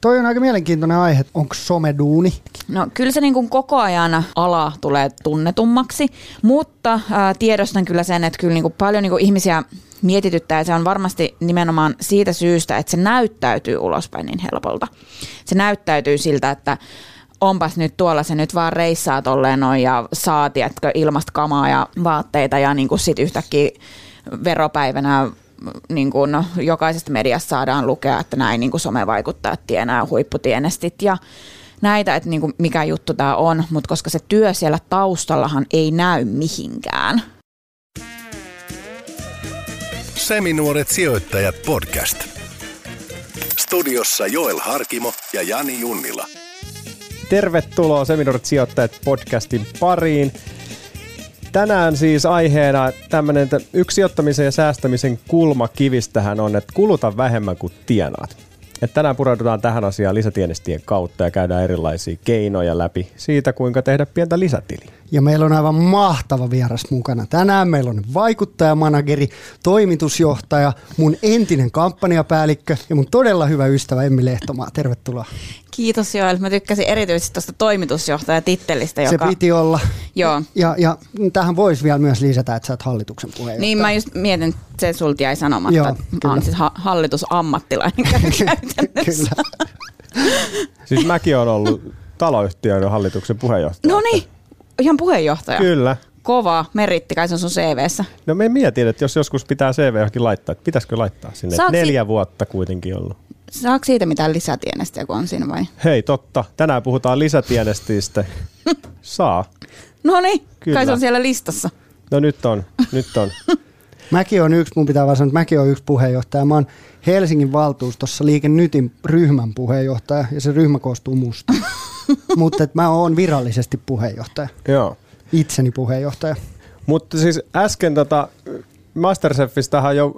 Toi on aika mielenkiintoinen aihe. Onko someduuni? No kyllä se niin kuin koko ajan ala tulee tunnetummaksi, mutta ää, tiedostan kyllä sen, että kyllä niin kuin paljon niin kuin ihmisiä mietityttää ja se on varmasti nimenomaan siitä syystä, että se näyttäytyy ulospäin niin helpolta. Se näyttäytyy siltä, että onpas nyt tuolla se nyt vaan reissaa tolleen noin ja saa, tiedätkö, ilmasta kamaa ja vaatteita ja niin kuin sit yhtäkkiä veropäivänä niin kuin jokaisesta mediasta saadaan lukea, että näin niin kuin somevaikuttajat tienaa huipputienestit ja näitä, että niin kuin mikä juttu tämä on, mutta koska se työ siellä taustallahan ei näy mihinkään. Seminuoret sijoittajat podcast. Studiossa Joel Harkimo ja Jani Junnila. Tervetuloa Seminoorat sijoittajat podcastin pariin. Tänään siis aiheena tämmöinen, yksi sijoittamisen ja säästämisen kulmakivistähän on, että kuluta vähemmän kuin tienaat. Et tänään pureudutaan tähän asiaan lisätienestien kautta ja käydään erilaisia keinoja läpi siitä, kuinka tehdä pientä lisätiliä. Ja meillä on aivan mahtava vieras mukana. Tänään meillä on vaikuttajamanageri, toimitusjohtaja, mun entinen kampanjapäällikkö ja mun todella hyvä ystävä Emmi Lehtomaa. Tervetuloa. Kiitos Joel. Mä tykkäsin erityisesti tuosta toimitusjohtajatittelistä. Se Joka... piti olla. Joo. Ja, ja tähän voisi vielä myös lisätä, että sä oot hallituksen puheenjohtaja. Niin mä just mietin, että se sulta jäi sanomatta, Joo, että kyllä. mä oon siis ha- hallitusammattilainen käytännössä. Kyllä. Siis mäkin olen ollut taloyhtiön hallituksen puheenjohtaja. No niin, ihan puheenjohtaja. Kyllä. Kova, meritti, kai se on sun CVssä. No me mietin, että jos joskus pitää CV johonkin laittaa, että pitäisikö laittaa sinne. Saatko si- Neljä vuotta kuitenkin ollut. Saako siitä mitään lisätienestiä, kun on siinä vai? Hei, totta. Tänään puhutaan lisätienestistä. Saa. No niin, Kyllä. kai se on siellä listassa. No nyt on, nyt on. Mäkin on yksi, mun pitää vaan sanoa, että mäkin on yksi puheenjohtaja. Mä oon Helsingin valtuustossa Liike Nytin ryhmän puheenjohtaja ja se ryhmä koostuu musta. Mutta mä oon virallisesti puheenjohtaja, Joo. itseni puheenjohtaja. Mutta siis äsken tota, Masterchefistähän jo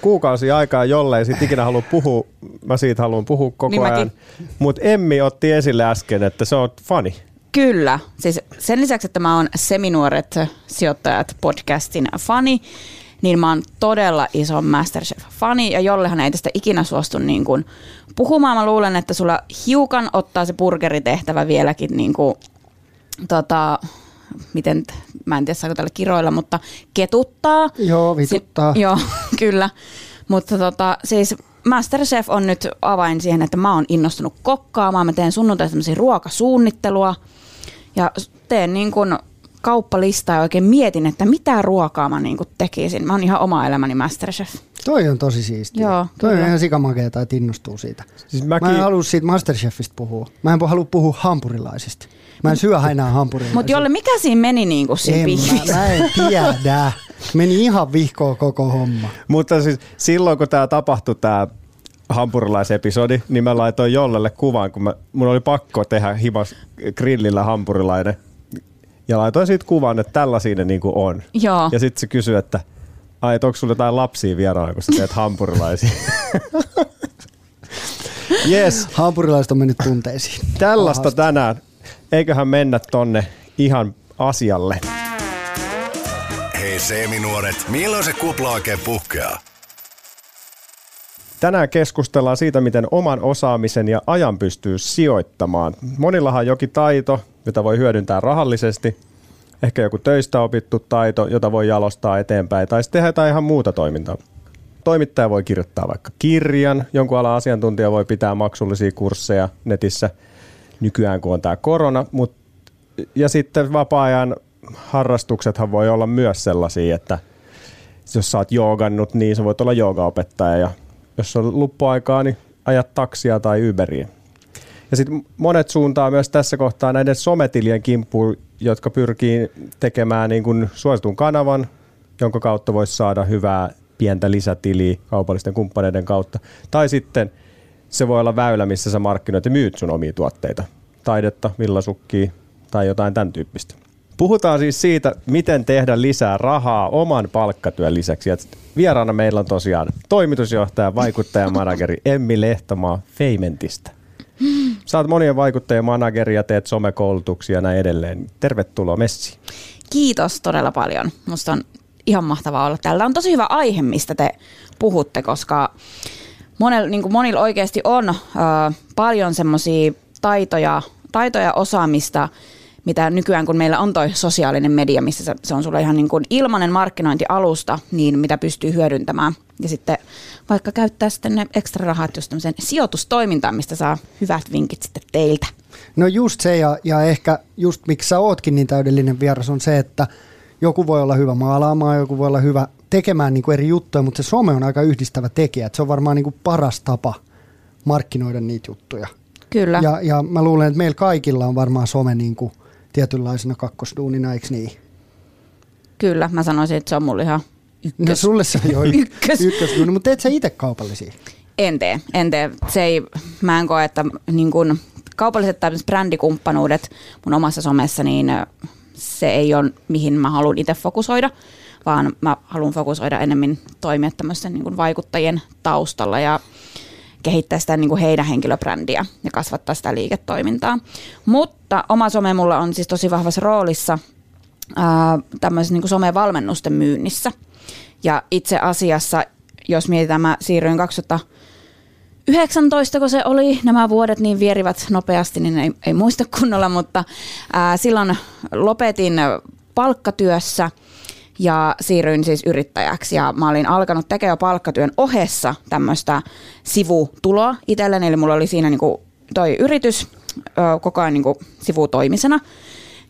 kuukausi aikaa, jollei sit ikinä halua puhua, mä siitä haluan puhua koko Niin ajan. Mutta Emmi otti esille äsken, että se on fani. Kyllä. Siis sen lisäksi, että mä oon Seminuoret sijoittajat podcastin fani, niin mä oon todella iso Masterchef-fani, ja jollehan ei tästä ikinä suostu niin kuin puhumaan. Mä luulen, että sulla hiukan ottaa se burgeritehtävä vieläkin niin kuin, tota, miten, mä en tiedä saako tällä kiroilla, mutta ketuttaa. Joo, vituttaa. Si- joo, kyllä. Mutta tota, siis Masterchef on nyt avain siihen, että mä oon innostunut kokkaamaan. Mä teen sunnuntai tämmöisiä ruokasuunnittelua ja teen niin kuin kauppalistaa ja oikein mietin, että mitä ruokaa mä niin kuin tekisin. Mä oon ihan oma elämäni Masterchef. Toi on tosi siistiä. Joo, Toi on kyllä. ihan sikamakeeta, että innostuu siitä. Siis Mä mäkin, en halua siitä Masterchefistä puhua. Mä en halua puhua hampurilaisista. Mä en syö enää hampurilaisia. Mutta jolle mikä siinä meni niin kuin siinä en, mä, mä en tiedä. Meni ihan vihkoon koko homma. mutta siis silloin kun tämä tapahtui, tämä hampurilaisepisodi, niin mä laitoin Jollelle kuvan, kun mä, mun oli pakko tehdä himas grillillä hampurilainen. Ja laitoin siitä kuvan, että tällaisia ne niinku on. Joo. Ja sitten se kysyi, että ai, et onko sulla jotain lapsia vieraana, kun sä teet hampurilaisia? Yes, Hampurilaiset on mennyt tunteisiin. tällaista Pahasti. tänään. Eiköhän mennä tonne ihan asialle. Hei seminuoret, milloin se kupla oikein puhkeaa? Tänään keskustellaan siitä, miten oman osaamisen ja ajan pystyy sijoittamaan. Monillahan on jokin taito, jota voi hyödyntää rahallisesti. Ehkä joku töistä opittu taito, jota voi jalostaa eteenpäin, tai sitten tehdä jotain ihan muuta toimintaa. Toimittaja voi kirjoittaa vaikka kirjan, jonkun alan asiantuntija voi pitää maksullisia kursseja netissä nykyään, kun on tämä korona. Mut, ja sitten vapaa-ajan harrastuksethan voi olla myös sellaisia, että jos sä oot joogannut, niin sä voit olla joogaopettaja ja jos on luppuaikaa, niin ajat taksia tai Uberiä. Ja sitten monet suuntaa myös tässä kohtaa näiden sometilien kimppuun, jotka pyrkii tekemään niin kuin suositun kanavan, jonka kautta voisi saada hyvää pientä lisätiliä kaupallisten kumppaneiden kautta. Tai sitten se voi olla väylä, missä sä markkinoit ja myyt sun omia tuotteita. Taidetta, villasukkia tai jotain tämän tyyppistä. Puhutaan siis siitä, miten tehdä lisää rahaa oman palkkatyön lisäksi. Et vieraana meillä on tosiaan toimitusjohtaja, vaikuttaja, manageri Emmi Lehtomaa Feimentistä. Saat monien vaikuttajien manageri ja teet somekoulutuksia ja näin edelleen. Tervetuloa Messi. Kiitos todella paljon. Musta on ihan mahtavaa olla täällä. On tosi hyvä aihe, mistä te puhutte, koska monella, niin monilla oikeasti on äh, paljon semmoisia taitoja, taitoja osaamista, mitä nykyään kun meillä on toi sosiaalinen media, missä se, on sulle ihan niin kuin ilmainen markkinointialusta, niin mitä pystyy hyödyntämään. Ja sitten vaikka käyttää sitten ne ekstra rahat just sijoitustoimintaan, mistä saa hyvät vinkit sitten teiltä. No just se ja, ja ehkä just miksi sä ootkin niin täydellinen vieras on se, että joku voi olla hyvä maalaamaan, joku voi olla hyvä tekemään niin kuin eri juttuja, mutta se some on aika yhdistävä tekijä. Että se on varmaan niin kuin paras tapa markkinoida niitä juttuja. Kyllä. Ja, ja mä luulen, että meillä kaikilla on varmaan some niin kuin tietynlaisena kakkosduunina, eikö niin? Kyllä, mä sanoisin, että se on mulle ihan ykkös. No sulle se on jo ykkös. ykkösduuni, mutta teet sä itse kaupallisia? En tee, en tee. Se ei, mä en koe, että niin kun, kaupalliset tai brändikumppanuudet mun omassa somessa, niin se ei ole mihin mä haluan itse fokusoida, vaan mä haluan fokusoida enemmän toimia tämmöisten niin vaikuttajien taustalla ja kehittää sitä niin kuin heidän henkilöbrändiä ja kasvattaa sitä liiketoimintaa. Mutta oma some mulla on siis tosi vahvassa roolissa tämmöisen niin somevalmennusten myynnissä. Ja itse asiassa, jos mietitään, mä siirryin 2019, kun se oli, nämä vuodet niin vierivät nopeasti, niin ei, ei muista kunnolla, mutta ää, silloin lopetin palkkatyössä – ja siirryin siis yrittäjäksi. Ja mä olin alkanut tekemään palkkatyön ohessa tämmöistä sivutuloa itselleni, eli mulla oli siinä niinku toi yritys koko ajan niinku sivutoimisena.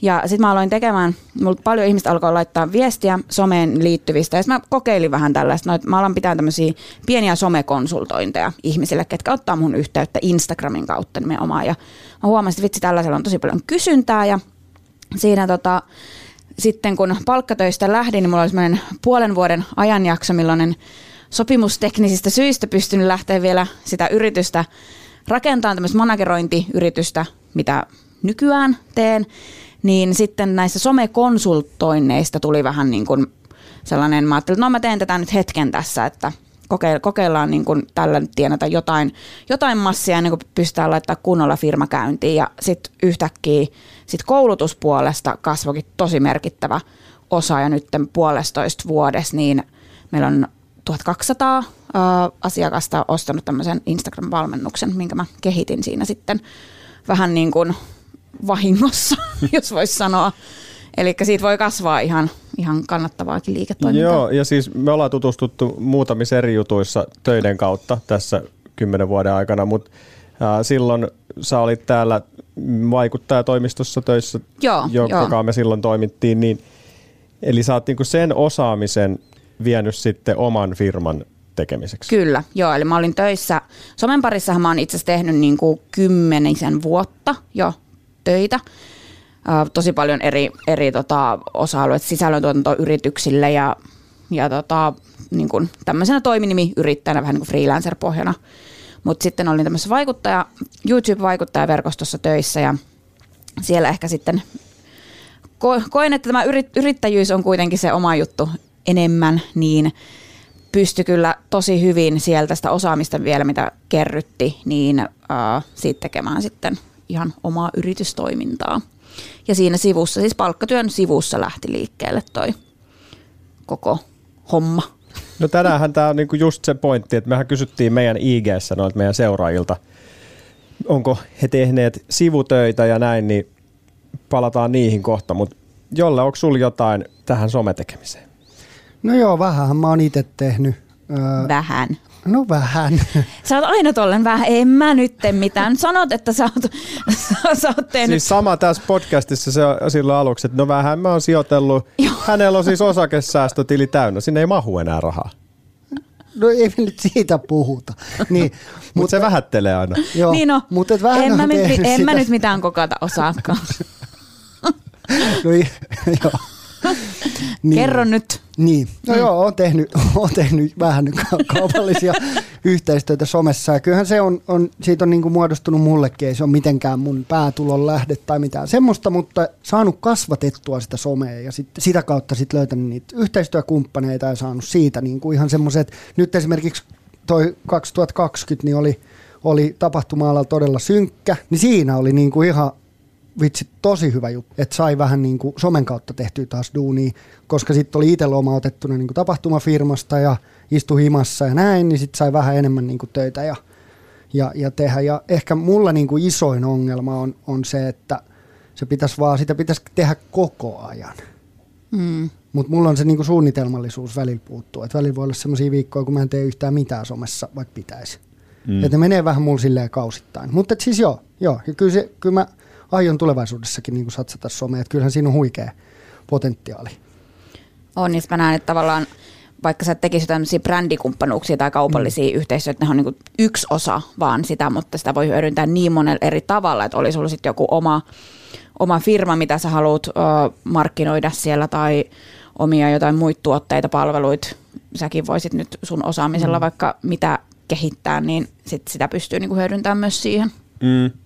Ja sitten mä aloin tekemään, mulla paljon ihmistä alkoi laittaa viestiä someen liittyvistä, ja mä kokeilin vähän tällaista, no, mä alan pitää tämmöisiä pieniä somekonsultointeja ihmisille, ketkä ottaa mun yhteyttä Instagramin kautta nimenomaan, ja mä huomasin, että vitsi, tällaisella on tosi paljon kysyntää, ja siinä tota, sitten kun palkkatöistä lähdin, niin mulla oli semmoinen puolen vuoden ajanjakso, milloin sopimusteknisistä syistä pystynyt lähteä vielä sitä yritystä rakentamaan tämmöistä managerointiyritystä, mitä nykyään teen, niin sitten näissä somekonsultoinneista tuli vähän niin kuin sellainen, mä ajattelin, että no mä teen tätä nyt hetken tässä, että kokeillaan niin kuin tällä tienata jotain, jotain massia ennen kuin pystytään laittaa kunnolla firma käyntiin ja sitten yhtäkkiä sit koulutuspuolesta kasvoikin tosi merkittävä osa ja nyt puolestoista vuodessa niin meillä on 1200 uh, asiakasta ostanut tämmöisen Instagram-valmennuksen, minkä mä kehitin siinä sitten vähän niin kuin vahingossa, jos voisi sanoa. Eli siitä voi kasvaa ihan, ihan kannattavaakin liiketoimintaa. Joo, ja siis me ollaan tutustuttu muutamissa eri jutuissa töiden kautta tässä kymmenen vuoden aikana, mutta äh, silloin sä olit täällä vaikuttajatoimistossa töissä, joo, joka joo. me silloin toimittiin, niin eli sä oot niinku sen osaamisen vienyt sitten oman firman tekemiseksi. Kyllä, joo. Eli mä olin töissä, somen parissahan mä oon itse asiassa tehnyt niin kuin kymmenisen vuotta jo töitä tosi paljon eri, eri tota, osa-alueet sisällöntuotantoyrityksille ja, ja tota, niin kuin tämmöisenä toiminimiyrittäjänä vähän niin kuin freelancer-pohjana. Mutta sitten olin tämmöisessä vaikuttaja, YouTube-vaikuttajaverkostossa töissä ja siellä ehkä sitten ko- koin, että tämä yrit, yrittäjyys on kuitenkin se oma juttu enemmän, niin pysty kyllä tosi hyvin sieltä sitä osaamista vielä, mitä kerrytti, niin uh, siitä tekemään sitten ihan omaa yritystoimintaa. Ja siinä sivussa, siis palkkatyön sivussa lähti liikkeelle toi koko homma. No tänäänhän tämä on niinku just se pointti, että mehän kysyttiin meidän ig noilta meidän seuraajilta, onko he tehneet sivutöitä ja näin, niin palataan niihin kohta, mutta Jolle, onko sulla jotain tähän sometekemiseen? No joo, vähän mä oon itse tehnyt. Öö, vähän. No vähän. Sä oot aina tollen vähän, en mä nyt mitään. Sanot, että sä oot, sä oot tehnyt. Siis sama tässä podcastissa se silloin aluksi, että no vähän mä oon sijoitellut. Joo. Hänellä on siis osakesäästötili täynnä, sinne ei mahu enää rahaa. No ei me nyt siitä puhuta. Niin, Mut mutta se vähättelee aina. Joo, niin no, mutta et vähän en, mä, mit, en mä nyt mitään kokata osaakaan. no, joo. Niin. Kerro nyt. Niin, no mm. joo, on tehnyt, on tehnyt vähän ka- kaupallisia yhteistyötä somessa ja kyllähän se on, on siitä on niinku muodostunut mullekin, ei se ole mitenkään mun päätulon lähde tai mitään semmoista, mutta saanut kasvatettua sitä somea ja sit, sitä kautta sitten löytänyt niitä yhteistyökumppaneita ja saanut siitä niinku ihan semmoiset, nyt esimerkiksi toi 2020 niin oli, oli tapahtuma todella synkkä, niin siinä oli niinku ihan vitsi tosi hyvä juttu, että sai vähän niin kuin somen kautta tehtyä taas duunia, koska sitten oli itse lomautettuna niin kuin tapahtumafirmasta ja istui himassa ja näin, niin sitten sai vähän enemmän niin kuin töitä ja, ja, ja tehdä. Ja ehkä mulla niin kuin isoin ongelma on, on se, että se pitäisi vaan, sitä pitäisi tehdä koko ajan. Mm. Mutta mulla on se niinku suunnitelmallisuus välillä puuttuu. Et välillä voi olla sellaisia viikkoja, kun mä en tee yhtään mitään somessa, vaikka pitäisi. Mm. Että ne menee vähän mulla silleen kausittain. Mutta siis joo, joo. Ja kyllä, se, kyllä mä aion tulevaisuudessakin niin satsata someen. Että kyllähän siinä on huikea potentiaali. On, niin mä näen, että tavallaan vaikka sä tekisit tämmöisiä brändikumppanuuksia tai kaupallisia mm. yhteisöjä, ne on niin yksi osa vaan sitä, mutta sitä voi hyödyntää niin monella eri tavalla, että olisi sulla sitten joku oma, oma firma, mitä sä haluat ö, markkinoida siellä tai omia jotain muita tuotteita, palveluita. Säkin voisit nyt sun osaamisella mm. vaikka mitä kehittää, niin sit sitä pystyy niin hyödyntämään myös siihen. Mm.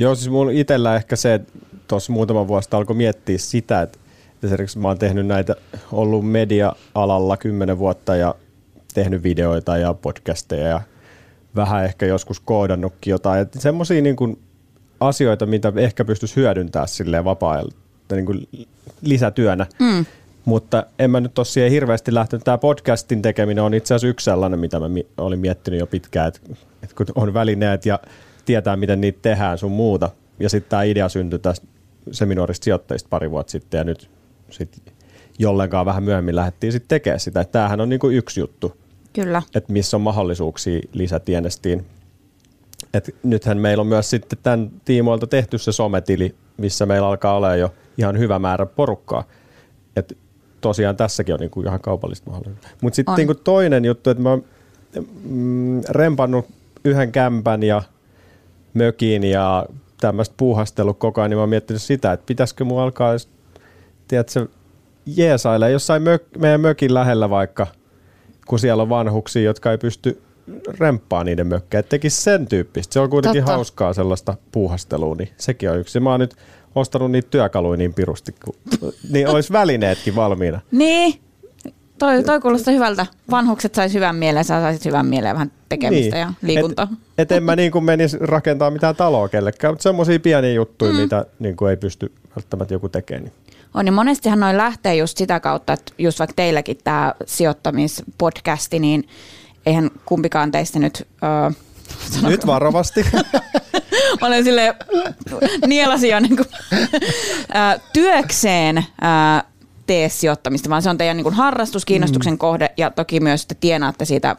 Joo, siis mulla itsellä ehkä se, että tuossa muutama vuosi alkoi miettiä sitä, että esimerkiksi mä oon tehnyt näitä, ollut media-alalla kymmenen vuotta ja tehnyt videoita ja podcasteja ja vähän ehkä joskus koodannutkin jotain. Semmoisia niin asioita, mitä ehkä pystyisi hyödyntämään silleen vapaa niin kuin lisätyönä. Mm. Mutta en mä nyt ole siihen hirveästi lähtenyt. Tämä podcastin tekeminen on itse asiassa yksi sellainen, mitä mä olin miettinyt jo pitkään, että, että kun on välineet ja tietää, miten niitä tehdään sun muuta. Ja sitten tämä idea syntyi tästä seminaarista sijoittajista pari vuotta sitten ja nyt sit jollenkaan vähän myöhemmin lähdettiin sitten tekemään sitä. Että tämähän on niinku yksi juttu. Kyllä. Että missä on mahdollisuuksia lisätienestiin. Et nythän meillä on myös sitten tämän tiimoilta tehty se sometili, missä meillä alkaa olla jo ihan hyvä määrä porukkaa. Et tosiaan tässäkin on niinku ihan kaupallista mahdollisuutta. Mutta sitten niinku toinen juttu, että mä oon mm, rempannut yhden kämpän ja mökiin ja tämmöistä puuhastelua koko ajan, niin mä oon miettinyt sitä, että pitäisikö mun alkaa, tiedätkö, jeesailla jossain mök, meidän mökin lähellä vaikka, kun siellä on vanhuksia, jotka ei pysty remppaa niiden mökkejä. Tekisi sen tyyppistä. Se on kuitenkin Totta. hauskaa sellaista puuhastelua, niin sekin on yksi. Mä oon nyt ostanut niitä työkaluja niin pirusti, kun, niin olisi välineetkin valmiina. Niin, Toi, toi kuulostaa hyvältä. Vanhukset sais hyvän mieleen, sä saisit hyvän mieleen vähän tekemistä niin. ja liikuntaa. Et, et en mä niin kuin menisi rakentaa mitään taloa kellekään, mutta semmoisia pieniä juttuja, mm. mitä niin kuin ei pysty välttämättä joku tekemään. Niin. On, niin monestihan noin lähtee just sitä kautta, että just vaikka teilläkin tämä sijoittamispodcasti, niin eihän kumpikaan teistä nyt... Öö, nyt varovasti. Mä olen sille nielasin niin kuin, työkseen tee sijoittamista, vaan se on teidän niin kuin harrastus, kiinnostuksen mm. kohde ja toki myös te tienaatte siitä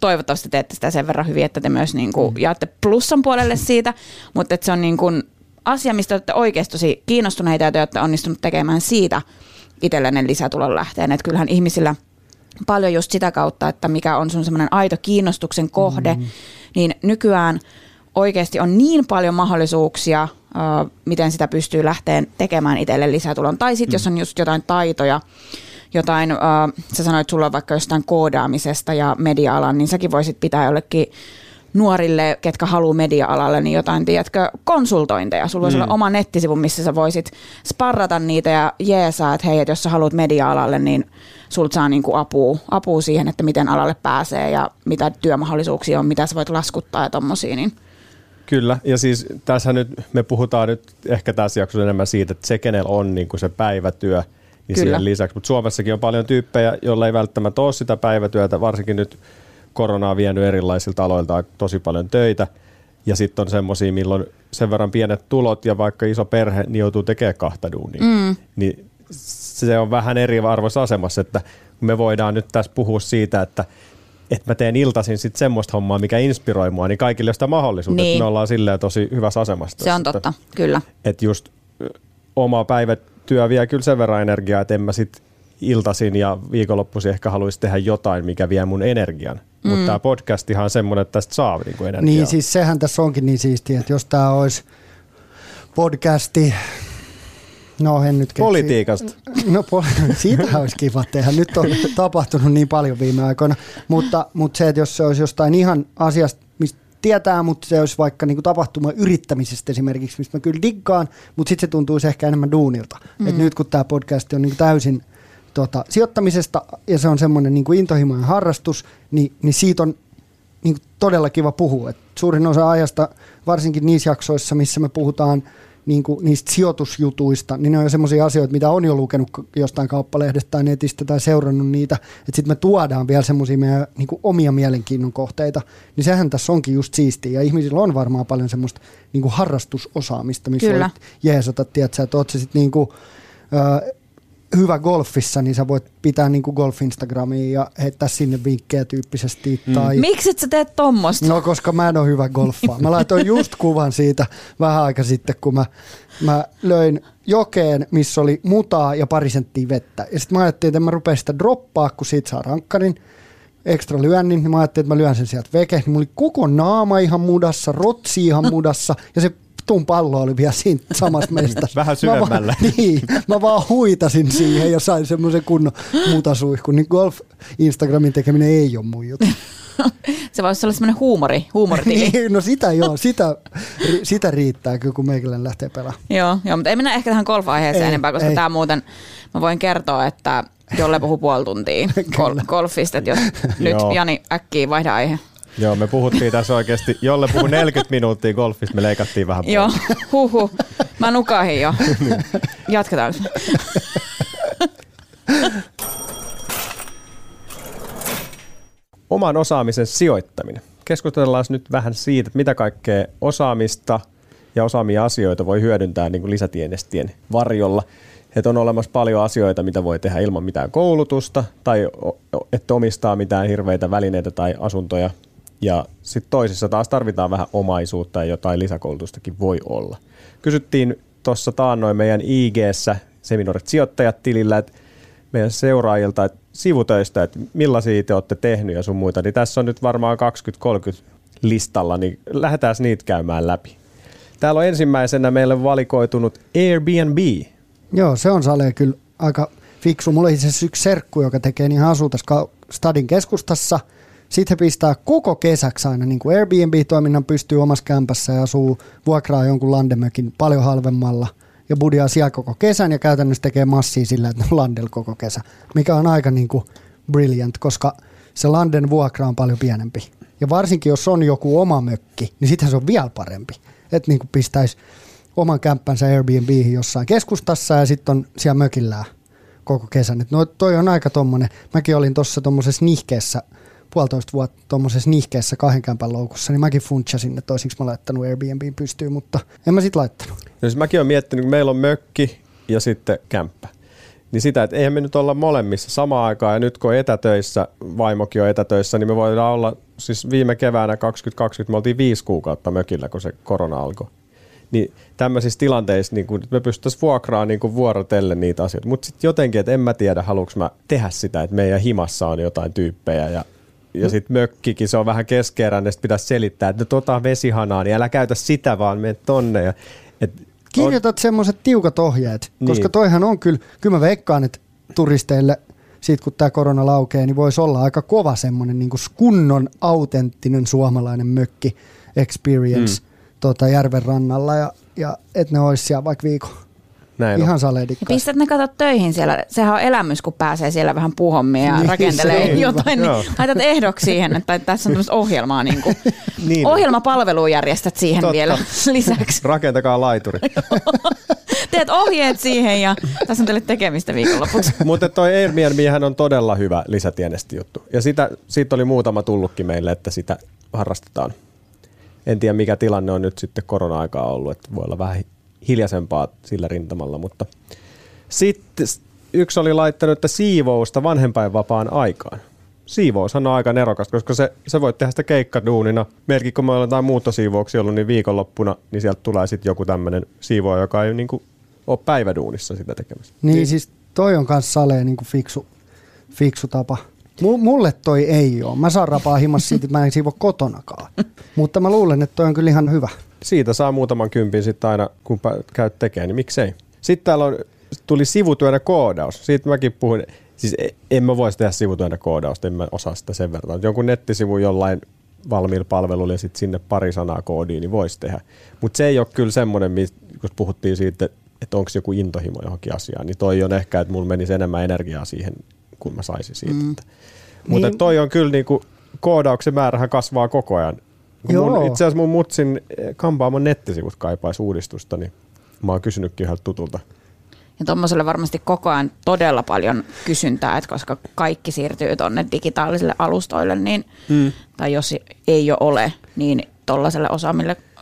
toivottavasti teette sitä sen verran hyvin, että te myös niin kuin mm. jaatte plussan puolelle siitä, mutta että se on niin kuin asia, mistä olette oikeasti tosi kiinnostuneita ja te olette onnistunut tekemään siitä itsellenne lisätulon lähteen. Että kyllähän ihmisillä paljon just sitä kautta, että mikä on sun semmoinen aito kiinnostuksen kohde, mm. niin nykyään oikeasti on niin paljon mahdollisuuksia miten sitä pystyy lähteen tekemään itselle lisätulon. Tai sitten mm. jos on just jotain taitoja, jotain, uh, sä sanoit sulla on vaikka jostain koodaamisesta ja media-alan, niin säkin voisit pitää jollekin nuorille, ketkä haluaa media-alalle, niin jotain, tiedätkö, konsultointeja. Sulla voisi mm. olla oma nettisivu, missä sä voisit sparrata niitä ja jeesaa, että hei, että jos sä haluat media-alalle, niin sulta saa niinku apua, apua siihen, että miten alalle pääsee ja mitä työmahdollisuuksia on, mitä sä voit laskuttaa ja tommosia, niin Kyllä, ja siis tässä nyt me puhutaan nyt ehkä tässä jaksossa enemmän siitä, että se, kenellä on niin kuin se päivätyö, niin Kyllä. siihen lisäksi. Mutta Suomessakin on paljon tyyppejä, joilla ei välttämättä ole sitä päivätyötä, varsinkin nyt korona on vienyt erilaisilta aloilta tosi paljon töitä. Ja sitten on semmoisia, milloin sen verran pienet tulot ja vaikka iso perhe, niin joutuu tekemään kahta duunia. Mm. Niin se on vähän eri arvoisessa asemassa, että me voidaan nyt tässä puhua siitä, että että mä teen iltaisin sitten semmoista hommaa, mikä inspiroi mua, niin kaikille on sitä mahdollisuutta, niin. että me ollaan silleen tosi hyvässä asemassa. Se on totta, että, kyllä. Että just oma päivätyö vie kyllä sen verran energiaa, että en mä sitten iltaisin ja viikonloppuisin ehkä haluaisi tehdä jotain, mikä vie mun energian. Mm. Mutta tämä podcastihan on semmoinen, että tästä saa niinku energiaa. Niin siis sehän tässä onkin niin siistiä, että jos tämä olisi podcasti, No en nyt keksi. Politiikasta. No poli- siitä olisi kiva tehdä. Nyt on tapahtunut niin paljon viime aikoina. Mutta, mutta se, että jos se olisi jostain ihan asiasta, mistä tietää, mutta se olisi vaikka niin tapahtuma yrittämisestä esimerkiksi, mistä mä kyllä diggaan, mutta sitten se tuntuisi ehkä enemmän duunilta. Mm. Et nyt kun tämä podcast on niin täysin tota, sijoittamisesta ja se on semmoinen niin intohimoinen harrastus, niin, niin siitä on niin todella kiva puhua. Et suurin osa ajasta, varsinkin niissä jaksoissa, missä me puhutaan niin kuin niistä sijoitusjutuista, niin ne on semmoisia asioita, mitä on jo lukenut jostain kauppalehdestä tai netistä tai seurannut niitä, että sitten me tuodaan vielä semmoisia meidän niin kuin omia mielenkiinnon kohteita, niin sehän tässä onkin just siistiä, ja ihmisillä on varmaan paljon semmoista niin kuin harrastusosaamista, missä Kyllä. voit jeesata, tiedätkö, että oot sä sitten niin kuin, hyvä golfissa, niin sä voit pitää niin kuin golf-instagramia ja heittää sinne vinkkejä tyyppisesti. Mm. Tai Miksi et sä teet tommosta? No koska mä en ole hyvä golfaa. Mä laitoin just kuvan siitä vähän aika sitten, kun mä, mä löin jokeen, missä oli mutaa ja pari senttiä vettä. Ja sitten mä ajattelin, että mä rupea sitä droppaa, kun siitä saa rankkarin ekstra lyönnin, niin mä ajattelin, että mä lyön sen sieltä veke. Niin mulla oli koko naama ihan mudassa, rotsi ihan mudassa ja se tuun pallo oli vielä siinä samassa mestassa. Vähän Mä vaan, syvemmällä. niin, mä vaan huitasin siihen ja sain semmoisen kunnon mutasuihkun. Niin golf Instagramin tekeminen ei ole mun juttu. Se voisi olla semmoinen huumori, huumoritili. Niin, no sitä joo, sitä, ri- sitä riittää kyllä, kun meikäläinen lähtee pelaamaan. Joo, joo, mutta ei mennä ehkä tähän golf-aiheeseen Ei, enempää, koska ei. tämä muuten, mä voin kertoa, että Jolle puhuu puoli tuntia gol- golfista, että jos nyt. Jani äkkiä vaihda aihe. Joo, me puhuttiin tässä oikeasti, jolle puhu 40 minuuttia golfista, me leikattiin vähän. Joo, huhu. Mä nukahin jo. Jatketaanko? Oman osaamisen sijoittaminen. Keskustellaan nyt vähän siitä, että mitä kaikkea osaamista ja osaamia asioita voi hyödyntää niin kuin lisätienestien varjolla. Että on olemassa paljon asioita, mitä voi tehdä ilman mitään koulutusta tai että omistaa mitään hirveitä välineitä tai asuntoja. Ja sitten toisissa taas tarvitaan vähän omaisuutta ja jotain lisäkoulutustakin voi olla. Kysyttiin tuossa taannoin meidän IG-ssä seminaarit sijoittajat tilillä, että meidän seuraajilta että sivutöistä, että millaisia te olette tehnyt ja sun muita, niin tässä on nyt varmaan 20-30 listalla, niin lähdetään niitä käymään läpi. Täällä on ensimmäisenä meille valikoitunut Airbnb. Joo, se on Sale kyllä aika fiksu. Mulla itse asiassa yksi serkku, joka tekee niin asuu tässä stadin keskustassa. Sitten he pistää koko kesäksi aina niin kuin Airbnb-toiminnan pystyy omassa kämpässä ja asuu vuokraa jonkun landemökin paljon halvemmalla ja budiaa siellä koko kesän ja käytännössä tekee massia sillä, että on landella koko kesä, mikä on aika niin kuin brilliant, koska se landen vuokra on paljon pienempi. Ja varsinkin jos on joku oma mökki, niin sittenhän se on vielä parempi. Että niin kuin pistäisi oman kämppänsä Airbnbihin jossain keskustassa ja sitten on siellä mökillään koko kesän. Et no toi on aika tommonen. Mäkin olin tuossa tuommoisessa nihkeessä puolitoista vuotta tuommoisessa nihkeessä kahden kämpän loukussa, niin mäkin funtsasin, että olisinko mä laittanut Airbnbin pystyyn, mutta en mä sit laittanut. Ja siis mäkin olen miettinyt, kun meillä on mökki ja sitten kämppä. Niin sitä, että eihän me nyt olla molemmissa samaan aikaan ja nyt kun etätöissä, vaimokin on etätöissä, niin me voidaan olla, siis viime keväänä 2020 me oltiin viisi kuukautta mökillä, kun se korona alkoi. Niin tämmöisissä tilanteissa niin kun me pystyttäisiin vuokraamaan niin kun vuorotellen niitä asioita. Mutta sitten jotenkin, että en mä tiedä, haluanko mä tehdä sitä, että meidän himassa on jotain tyyppejä ja ja sitten mökkikin, se on vähän keskeeräinen, sitten pitäisi selittää, että nyt ota vesihanaa, niin älä käytä sitä, vaan mene tonne. Ja, et Kirjoitat semmoiset tiukat ohjeet, Niin. koska toihan on kyllä, kyllä mä veikkaan, että turisteille sit kun tämä korona laukee, niin voisi olla aika kova semmoinen niin kunnon autenttinen suomalainen mökki experience mm. tota, järven rannalla ja, ja että ne olisi siellä vaikka viikon. Näin. Ihan Ja saledikkaista. pistät ne katot töihin siellä. Sehän on elämys, kun pääsee siellä vähän puuhommia ja Niin, rakentelee jotain. hyvä. Niin laitat ehdoksi siihen, että tässä on tämmöistä ohjelmaa. Niin kuin. Niin. Ohjelmapalvelua järjestät siihen Totta. vielä lisäksi. Rakentakaa laituri. Teet ohjeet siihen ja tässä on teille tekemistä viikonlopuksi. Mutta toi Airbnb on todella hyvä lisätienesti juttu. Ja sitä, siitä oli muutama tullutkin meille, että sitä harrastetaan. En tiedä mikä tilanne on nyt sitten korona-aikaa ollut, että voi olla vähän hiljaisempaa sillä rintamalla, mutta sitten yksi oli laittanut, että siivousta vanhempainvapaan aikaan. Siivoushan on aika nerokas, koska se, se voit tehdä sitä keikkaduunina. Meilläkin kun me ollaan jotain muuttosiivouksia ollut, niin viikonloppuna, niin sieltä tulee sitten joku tämmöinen siivoa, joka ei niinku ole päiväduunissa sitä tekemässä. Niin, niin siis toi on kans saleen niin fiksu, fiksu tapa. Mulle toi ei ole. Mä saan rapaa himas siitä, että mä en siivo kotonakaan. Mutta mä luulen, että toi on kyllä ihan hyvä. siitä saa muutaman kympin sitten aina, kun käyt tekemään, niin miksei. Sitten täällä on tuli sivutyönä koodaus. Siitä mäkin puhuin. Siis e- en mä voisi tehdä sivutyönä koodausta, en mä osaa sitä sen verran. Jonkun nettisivu jollain valmiilla palvelulla ja sitten sinne pari sanaa koodiin, niin voisi tehdä. Mutta se ei ole kyllä semmoinen, kun puhuttiin siitä, että onko joku intohimo johonkin asiaan, niin toi on ehkä, että mulla menisi enemmän energiaa siihen, kun mä saisin siitä. Mm. Mutta niin. toi on kyllä niinku, koodauksen määrähän kasvaa koko ajan. Mun, itse asiassa mun mutsin kampaamon nettisivut kaipaisi uudistusta, niin mä oon kysynytkin yhdeltä tutulta. Ja tuommoiselle varmasti koko ajan todella paljon kysyntää, että koska kaikki siirtyy tuonne digitaalisille alustoille, niin, mm. tai jos ei jo ole, niin tuollaiselle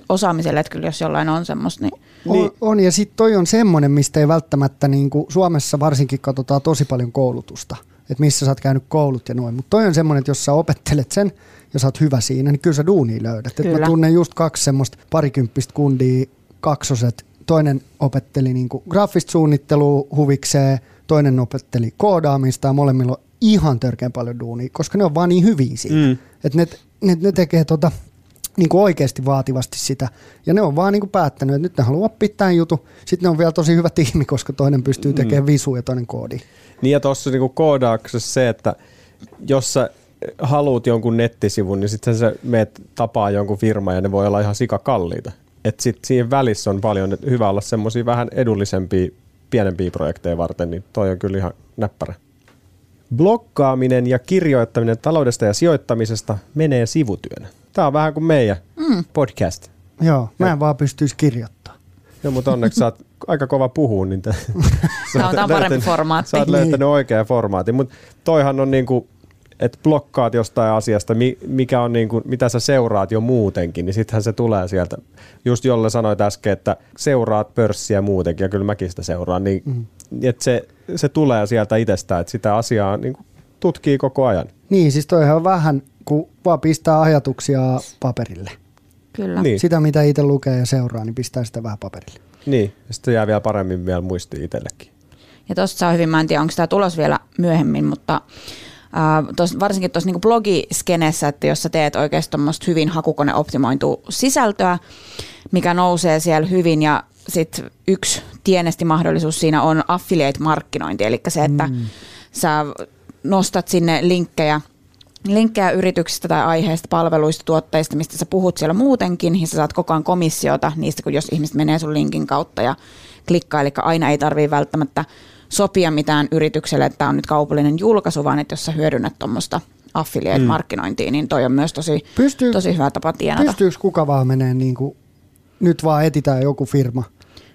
osaamiselle, että kyllä jos jollain on semmoista, niin on, niin. on ja sitten toi on semmoinen, mistä ei välttämättä, niin kuin Suomessa varsinkin katsotaan tosi paljon koulutusta, että missä sä oot käynyt koulut ja noin, mutta toi on semmoinen, että jos sä opettelet sen ja sä oot hyvä siinä, niin kyllä sä duuni löydät. Et mä tunnen just kaksi semmoista parikymppistä kundia, kaksoset, toinen opetteli niin kuin graafista suunnittelua huvikseen, toinen opetteli koodaamista ja molemmilla on ihan törkeän paljon duunia, koska ne on vaan niin hyviä siinä. Mm. Että ne, ne, ne tekee tota, niin kuin oikeasti vaativasti sitä. Ja ne on vaan niin kuin päättänyt, että nyt ne haluaa oppia tämän jutun. Sitten ne on vielä tosi hyvä tiimi, koska toinen pystyy tekemään mm. visu ja toinen koodi. Niin ja tuossa niin koodauksessa se, että jos sä haluat jonkun nettisivun, niin sitten sä meet tapaa jonkun firman ja ne voi olla ihan sikakalliita. Että sitten siinä välissä on paljon, että hyvä olla semmoisia vähän edullisempia, pienempiä projekteja varten, niin toi on kyllä ihan näppärä. Blokkaaminen ja kirjoittaminen taloudesta ja sijoittamisesta menee sivutyönä. Tämä on vähän kuin meidän mm. podcast. Joo, mä en vaan pystyisi kirjoittamaan. Joo, mutta onneksi sä oot aika kova puhua, niin te, Tämä on parempi formaatti. Sä oot löytänyt niin. oikean formaatin, mutta toihan on niinku, että blokkaat jostain asiasta, mikä on niinku, mitä sä seuraat jo muutenkin, niin sittenhän se tulee sieltä. Just jolle sanoit äsken, että seuraat pörssiä muutenkin, ja kyllä mäkin sitä seuraan, niin mm. että se, se tulee sieltä itsestään, että sitä asiaa niinku tutkii koko ajan. Niin, siis toihan on vähän kun vaan pistää ajatuksia paperille. Kyllä. Niin. Sitä, mitä itse lukee ja seuraa, niin pistää sitä vähän paperille. Niin, ja sitten jää vielä paremmin vielä muistiin itsellekin. Ja tuosta saa hyvin, mä en tiedä, onko tämä tulos vielä myöhemmin, mutta äh, tos, varsinkin tuossa niinku blogiskenessä, että jos sä teet oikeasti hyvin hakukoneoptimointua sisältöä, mikä nousee siellä hyvin ja sitten yksi tienesti mahdollisuus siinä on affiliate-markkinointi, eli se, että mm. sä nostat sinne linkkejä linkkejä yrityksistä tai aiheista, palveluista, tuotteista, mistä sä puhut siellä muutenkin, ja sä saat koko ajan komissiota niistä, kun jos ihmiset menee sun linkin kautta ja klikkaa, eli aina ei tarvii välttämättä sopia mitään yritykselle, että tämä on nyt kaupallinen julkaisu, vaan että jos sä hyödynnät tuommoista affiliate-markkinointia, mm. niin toi on myös tosi, Pystyy, tosi hyvä tapa tienata. Pystyykö kuka vaan menee niin kuin, nyt vaan etitään joku firma,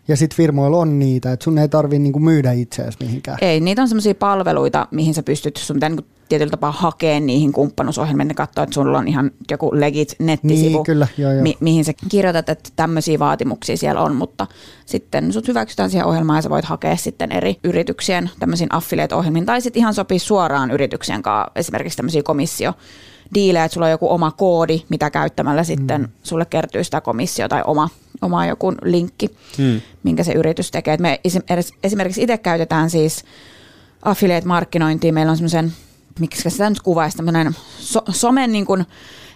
ja sitten firmoilla on niitä, että sun ei tarvitse niinku myydä itseäsi mihinkään. Ei, niitä on sellaisia palveluita, mihin sä pystyt, sun pitää niinku tietyllä tapaa hakea niihin kumppanuusohjelmiin, ne katsoo, että sulla on ihan joku legit nettisivu, niin, kyllä, joo, joo. Mi- mihin sä kirjoitat, että tämmöisiä vaatimuksia siellä on, mutta sitten sut hyväksytään siihen ohjelmaan ja sä voit hakea sitten eri yrityksien tämmöisiin affiliate-ohjelmiin, tai sitten ihan sopii suoraan yrityksien kanssa esimerkiksi tämmöisiä komissio diilejä, että sulla on joku oma koodi, mitä käyttämällä sitten mm. sulle kertyy sitä komissio tai oma, oma joku linkki, mm. minkä se yritys tekee. Et me esimerkiksi itse käytetään siis affiliate-markkinointia. Meillä on semmoisen miksi sitä nyt kuvaisi, tämmöinen so, somen niin kuin,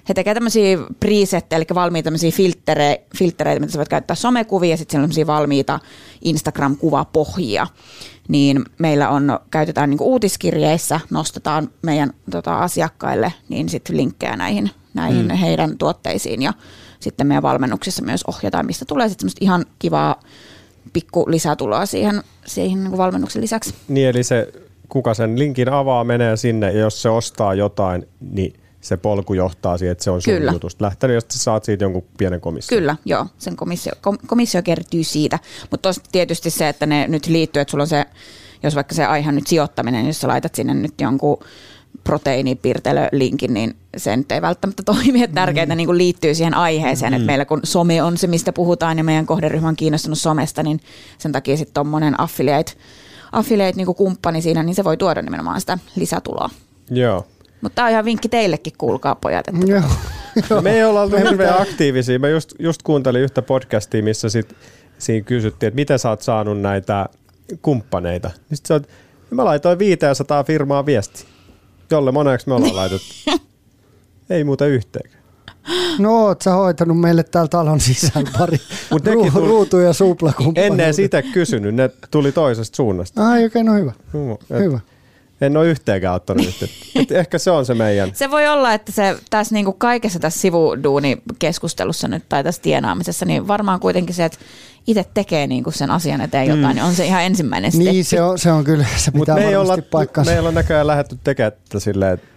he tekevät tämmöisiä presetteja, eli valmiita tämmöisiä filtreitä, filtreitä, mitä sä voit käyttää somekuvia, ja sitten siellä on tämmöisiä valmiita Instagram-kuvapohjia. Niin meillä on, käytetään niin uutiskirjeissä, nostetaan meidän tota, asiakkaille niin sitten linkkejä näihin, näihin mm. heidän tuotteisiin, ja sitten meidän valmennuksissa myös ohjataan, mistä tulee sitten semmoista ihan kivaa pikku lisätuloa siihen, siihen niin valmennuksen lisäksi. Niin, eli se kuka sen linkin avaa, menee sinne ja jos se ostaa jotain, niin se polku johtaa siihen, että se on sun Kyllä. jutusta lähtenyt ja sitten saat siitä jonkun pienen komission. Kyllä, joo. Sen komissio, kom, komissio kertyy siitä. Mutta tietysti se, että ne nyt liittyy, että sulla on se, jos vaikka se aihe nyt sijoittaminen, jos sä laitat sinne nyt jonkun proteiinipiirtelölinkin, niin se nyt ei välttämättä toimi. Että tärkeintä mm. niin liittyy siihen aiheeseen, mm. että meillä kun some on se, mistä puhutaan ja meidän kohderyhmä on kiinnostunut somesta, niin sen takia sitten tuommoinen affiliate affiliate-kumppani siinä, niin se voi tuoda nimenomaan sitä lisätuloa. Joo. Mutta tämä on ihan vinkki teillekin, kuulkaa pojat. Että Joo. Me ei olla oltu hirveän aktiivisia. Mä just, just kuuntelin yhtä podcastia, missä sit, siinä kysyttiin, että miten sä oot saanut näitä kumppaneita. Niin sit sä oot, mä laitoin 500 firmaa viesti, jolle moneksi me ollaan laitettu. ei muuta yhteenkään. No oot sä hoitanut meille täällä talon sisällä pari Mut nekin ru- tuli- ruutu- ja suplakumppanuudet. Ennen sitä kysynyt, ne tuli toisesta suunnasta. Ai okei, no hyvä. Mm, et Hyvä. En ole yhteenkään ottanut yhteyttä. Et ehkä se on se meidän. Se voi olla, että se tässä niinku kaikessa tässä sivuduunikeskustelussa nyt tai tässä tienaamisessa, niin varmaan kuitenkin se, että itse tekee niinku sen asian eteen jotain, niin on se ihan ensimmäinen steppi. Niin se on, se on kyllä, se Mutta pitää me ei olla, paikkansa. me ei olla näköjään lähdetty tekemään tätä silleen, että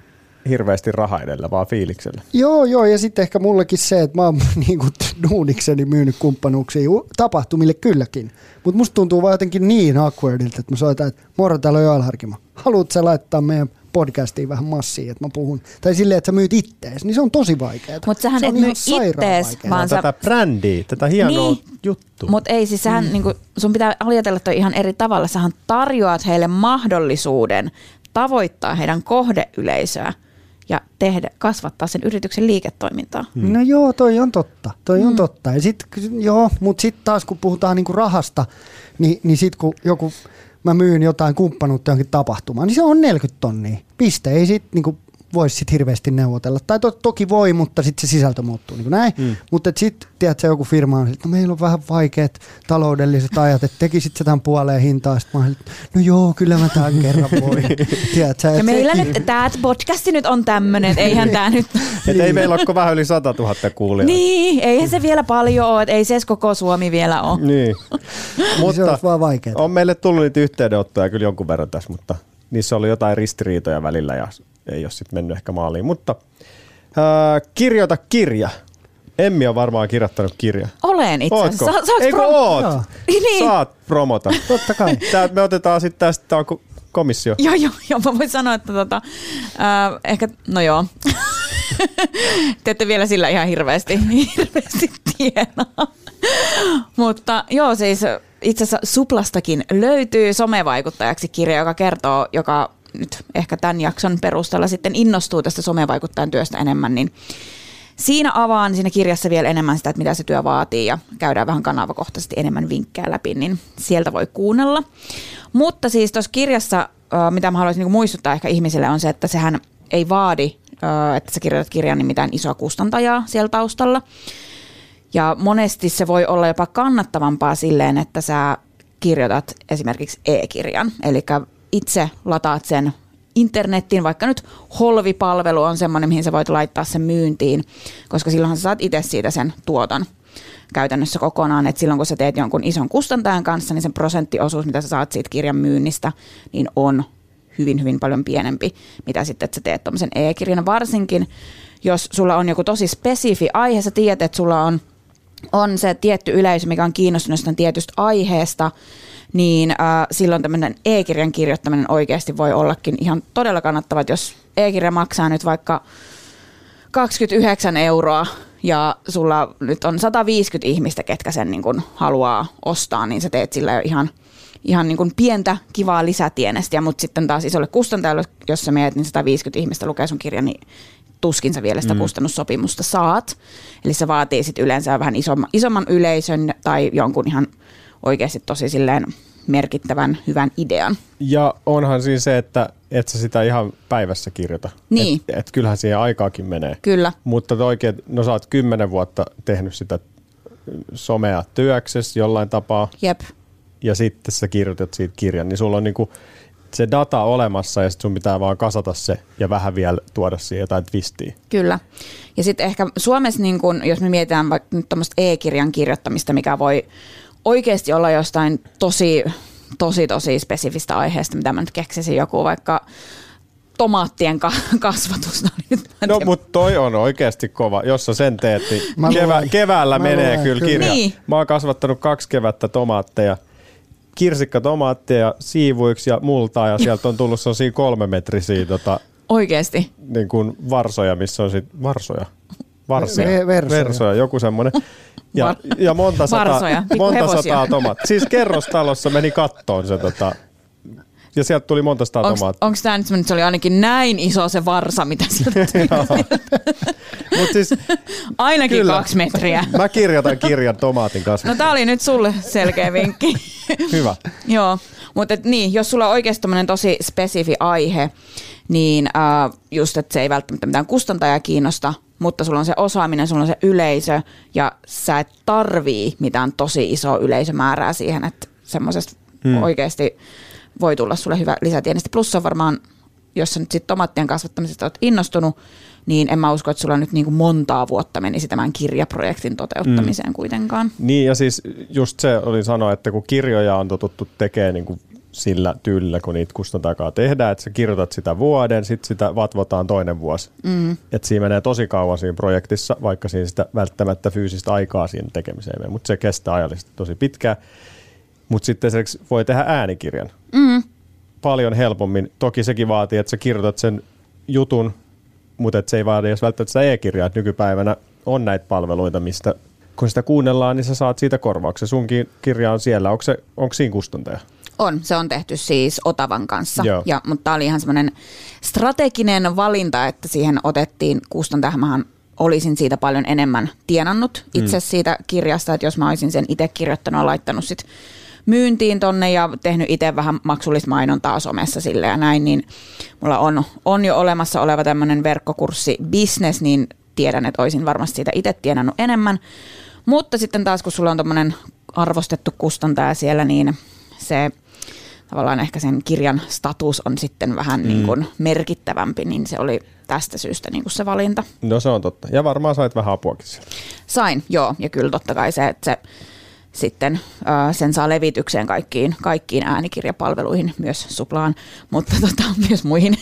hirveästi raha edellä, vaan fiiliksellä. Joo, joo, ja sitten ehkä mullekin se, että mä oon niin kuin duunikseni myynyt kumppanuuksia tapahtumille kylläkin. Mutta musta tuntuu vaan jotenkin niin awkwardilta, että mä soitan, että moro, täällä on Joel Harkimo. Haluatko sä laittaa meidän podcastiin vähän massia, että mä puhun? Tai silleen, että sä myyt ittees, niin se on tosi vaikeaa. Mut sähän se on et ihan myy ittees, vaikeaa. vaan sä- tätä brändiä, tätä hienoa Niin. juttua. Mutta ei siis sähän, mm. niinku, sun pitää ajatella toi ihan eri tavalla. Sähän tarjoat heille mahdollisuuden tavoittaa heidän kohdeyleisöä ja tehdä, kasvattaa sen yrityksen liiketoimintaa. No joo, toi on totta. Toi on totta. Ja sit, joo, mutta sitten taas kun puhutaan niinku rahasta, niin, niin sitten kun joku, mä myyn jotain kumppanuutta johonkin tapahtumaan, niin se on 40 tonnia. Piste. Ei sit niinku voisi sit hirveästi neuvotella. Tai to, toki voi, mutta sitten se sisältö muuttuu niin kuin näin. Mm. Mutta sitten, tiedätkö, joku firma on, että no meillä on vähän vaikeat taloudelliset ajat, että tekisit sä tämän puoleen hintaa. Sitten mä olin, että no joo, kyllä mä tämän kerran voin. tiedätkö, Ja et meillä nyt, tämä podcasti nyt on tämmöinen, eihän tämä nyt... Et ei meillä ole vähän yli 100 000 kuulijaa. Niin, eihän se vielä paljon ole, että ei se edes koko Suomi vielä ole. Niin. se mutta olisi vaan vaikeaa. on meille tullut niitä yhteydenottoja kyllä jonkun verran tässä, mutta niissä oli jotain ristiriitoja välillä ja ei ole sitten mennyt ehkä maaliin. Mutta ää, kirjoita kirja. Emmi on varmaan kirjoittanut kirja. Olen itse asiassa. Ootko? Sa- saaks Eikö pro- oot? Joo. Niin. Saat promota. Totta kai. Tää, me otetaan sitten tästä, tää on ko- komissio. Joo, joo, joo, mä voin sanoa, että tota, äh, ehkä, no joo. Te ette vielä sillä ihan hirveästi, hirveästi tienaa. Mutta joo, siis itse asiassa Suplastakin löytyy somevaikuttajaksi kirja, joka kertoo, joka nyt ehkä tämän jakson perusteella sitten innostuu tästä somevaikuttajan työstä enemmän, niin Siinä avaan siinä kirjassa vielä enemmän sitä, että mitä se työ vaatii ja käydään vähän kanavakohtaisesti enemmän vinkkejä läpi, niin sieltä voi kuunnella. Mutta siis tuossa kirjassa, mitä mä haluaisin niinku muistuttaa ehkä ihmisille on se, että sehän ei vaadi, että sä kirjoitat kirjan, niin mitään isoa kustantajaa siellä taustalla. Ja monesti se voi olla jopa kannattavampaa silleen, että sä kirjoitat esimerkiksi e-kirjan. Eli itse lataat sen internettiin, vaikka nyt Holvi-palvelu on semmoinen, mihin sä voit laittaa sen myyntiin, koska silloinhan sä saat itse siitä sen tuoton käytännössä kokonaan, että silloin kun sä teet jonkun ison kustantajan kanssa, niin sen prosenttiosuus, mitä sä saat siitä kirjan myynnistä, niin on hyvin, hyvin paljon pienempi, mitä sitten, että sä teet tuommoisen e-kirjan. Varsinkin, jos sulla on joku tosi spesifi aihe, sä tiedät, että sulla on on se tietty yleisö, mikä on kiinnostunut tietystä aiheesta, niin äh, silloin tämmöinen e-kirjan kirjoittaminen oikeasti voi ollakin ihan todella kannattava, että jos e-kirja maksaa nyt vaikka 29 euroa ja sulla nyt on 150 ihmistä, ketkä sen niin kuin haluaa ostaa, niin sä teet sillä jo ihan, ihan niin kuin pientä kivaa lisätienestiä, mutta sitten taas isolle kustantajalle, jos sä meet, niin 150 ihmistä lukee sun kirjan, niin tuskin sä vielä sitä mm. kustannussopimusta saat. Eli se vaatii sitten yleensä vähän isomman, isomman yleisön tai jonkun ihan oikeasti tosi silleen merkittävän hyvän idean. Ja onhan siinä se, että et sä sitä ihan päivässä kirjoita. Niin. Et, et kyllähän siihen aikaakin menee. Kyllä. Mutta oikein, no sä oot kymmenen vuotta tehnyt sitä somea työksessä jollain tapaa, Jep. ja sitten sä kirjoitat siitä kirjan, niin sulla on niinku se data olemassa ja sitten sun pitää vaan kasata se ja vähän vielä tuoda siihen jotain twistiä. Kyllä. Ja sitten ehkä Suomessa, niin kun, jos me mietitään vaikka nyt tuommoista e-kirjan kirjoittamista, mikä voi oikeasti olla jostain tosi, tosi, tosi spesifistä aiheesta, mitä mä nyt keksisin joku vaikka tomaattien ka- kasvatusta. Nyt mä en No mutta toi on oikeasti kova. Jos sä sen teet, niin Mä kevä, keväällä Mä menee luen, kyllä kyllä. kirja. Niin. Mä oon kasvattanut kaksi kevättä tomaatteja, kirsikkatomaatteja siivuiksi ja multaa ja sieltä on tullut sellaisia kolmemetrisiä tota, Oikeasti. niin kuin varsoja, missä on sit varsoja. Varsia. Ve- versoja. versoja. joku semmoinen. Ja, ja monta sataa, Varsoja, pikku monta sataa tomaattia. Siis kerrostalossa meni kattoon se tota, ja sieltä tuli monta sataa tomaattia. Onko tämä nyt semmoinen, että se oli ainakin näin iso se varsa, mitä sieltä tuli? Mutta siis Ainakin Kyllä. kaksi metriä. mä kirjoitan kirjan tomaatin kasvatuksesta. No tää oli nyt sulle selkeä vinkki. Hyvä. Joo, mutta niin, jos sulla on oikeasti tosi spesifi aihe, niin äh, just, että se ei välttämättä mitään kustantajaa kiinnosta, mutta sulla on se osaaminen, sulla on se yleisö ja sä et tarvii mitään tosi isoa yleisömäärää siihen, että semmoisesta hmm. oikeasti voi tulla sulle hyvä lisätienesti. Plus on varmaan, jos sä nyt sitten tomaattien kasvattamisesta oot innostunut, niin en mä usko, että sulla nyt niin kuin montaa vuotta menisi tämän kirjaprojektin toteuttamiseen mm. kuitenkaan. Niin ja siis just se oli sanoa, että kun kirjoja on totuttu tekemään niin kuin sillä tyylillä, kun niitä kustantakaa tehdään, että sä kirjoitat sitä vuoden, sitten sitä vatvotaan toinen vuosi. Mm. Että siinä menee tosi kauan siinä projektissa, vaikka siinä sitä välttämättä fyysistä aikaa siinä tekemiseen mutta se kestää ajallisesti tosi pitkään. Mutta sitten esimerkiksi voi tehdä äänikirjan. Mm. Paljon helpommin. Toki sekin vaatii, että sä kirjoitat sen jutun, mutta et se ei vaadi edes välttämättä sitä e-kirjaa. Et nykypäivänä on näitä palveluita, mistä kun sitä kuunnellaan, niin sä saat siitä korvauksen. Sunkin kirja on siellä. Onko, se, onko siinä kustantaja? On, se on tehty siis Otavan kanssa, ja, mutta tämä oli ihan semmoinen strateginen valinta, että siihen otettiin kustantaja. Mähän olisin siitä paljon enemmän tienannut itse mm. siitä kirjasta, että jos mä olisin sen itse kirjoittanut ja laittanut sit myyntiin tonne ja tehnyt itse vähän maksullista mainontaa somessa sille ja näin, niin mulla on, on jo olemassa oleva tämmöinen verkkokurssi business, niin tiedän, että olisin varmasti siitä itse tienannut enemmän. Mutta sitten taas, kun sulla on tämmöinen arvostettu kustantaja siellä, niin se tavallaan ehkä sen kirjan status on sitten vähän mm. niin kuin merkittävämpi, niin se oli tästä syystä niin kuin se valinta. No se on totta. Ja varmaan sait vähän apuakin siellä. Sain, joo. Ja kyllä totta kai se, että se sitten äh, sen saa levitykseen kaikkiin, kaikkiin äänikirjapalveluihin, myös Suplaan, mutta tota, myös muihin.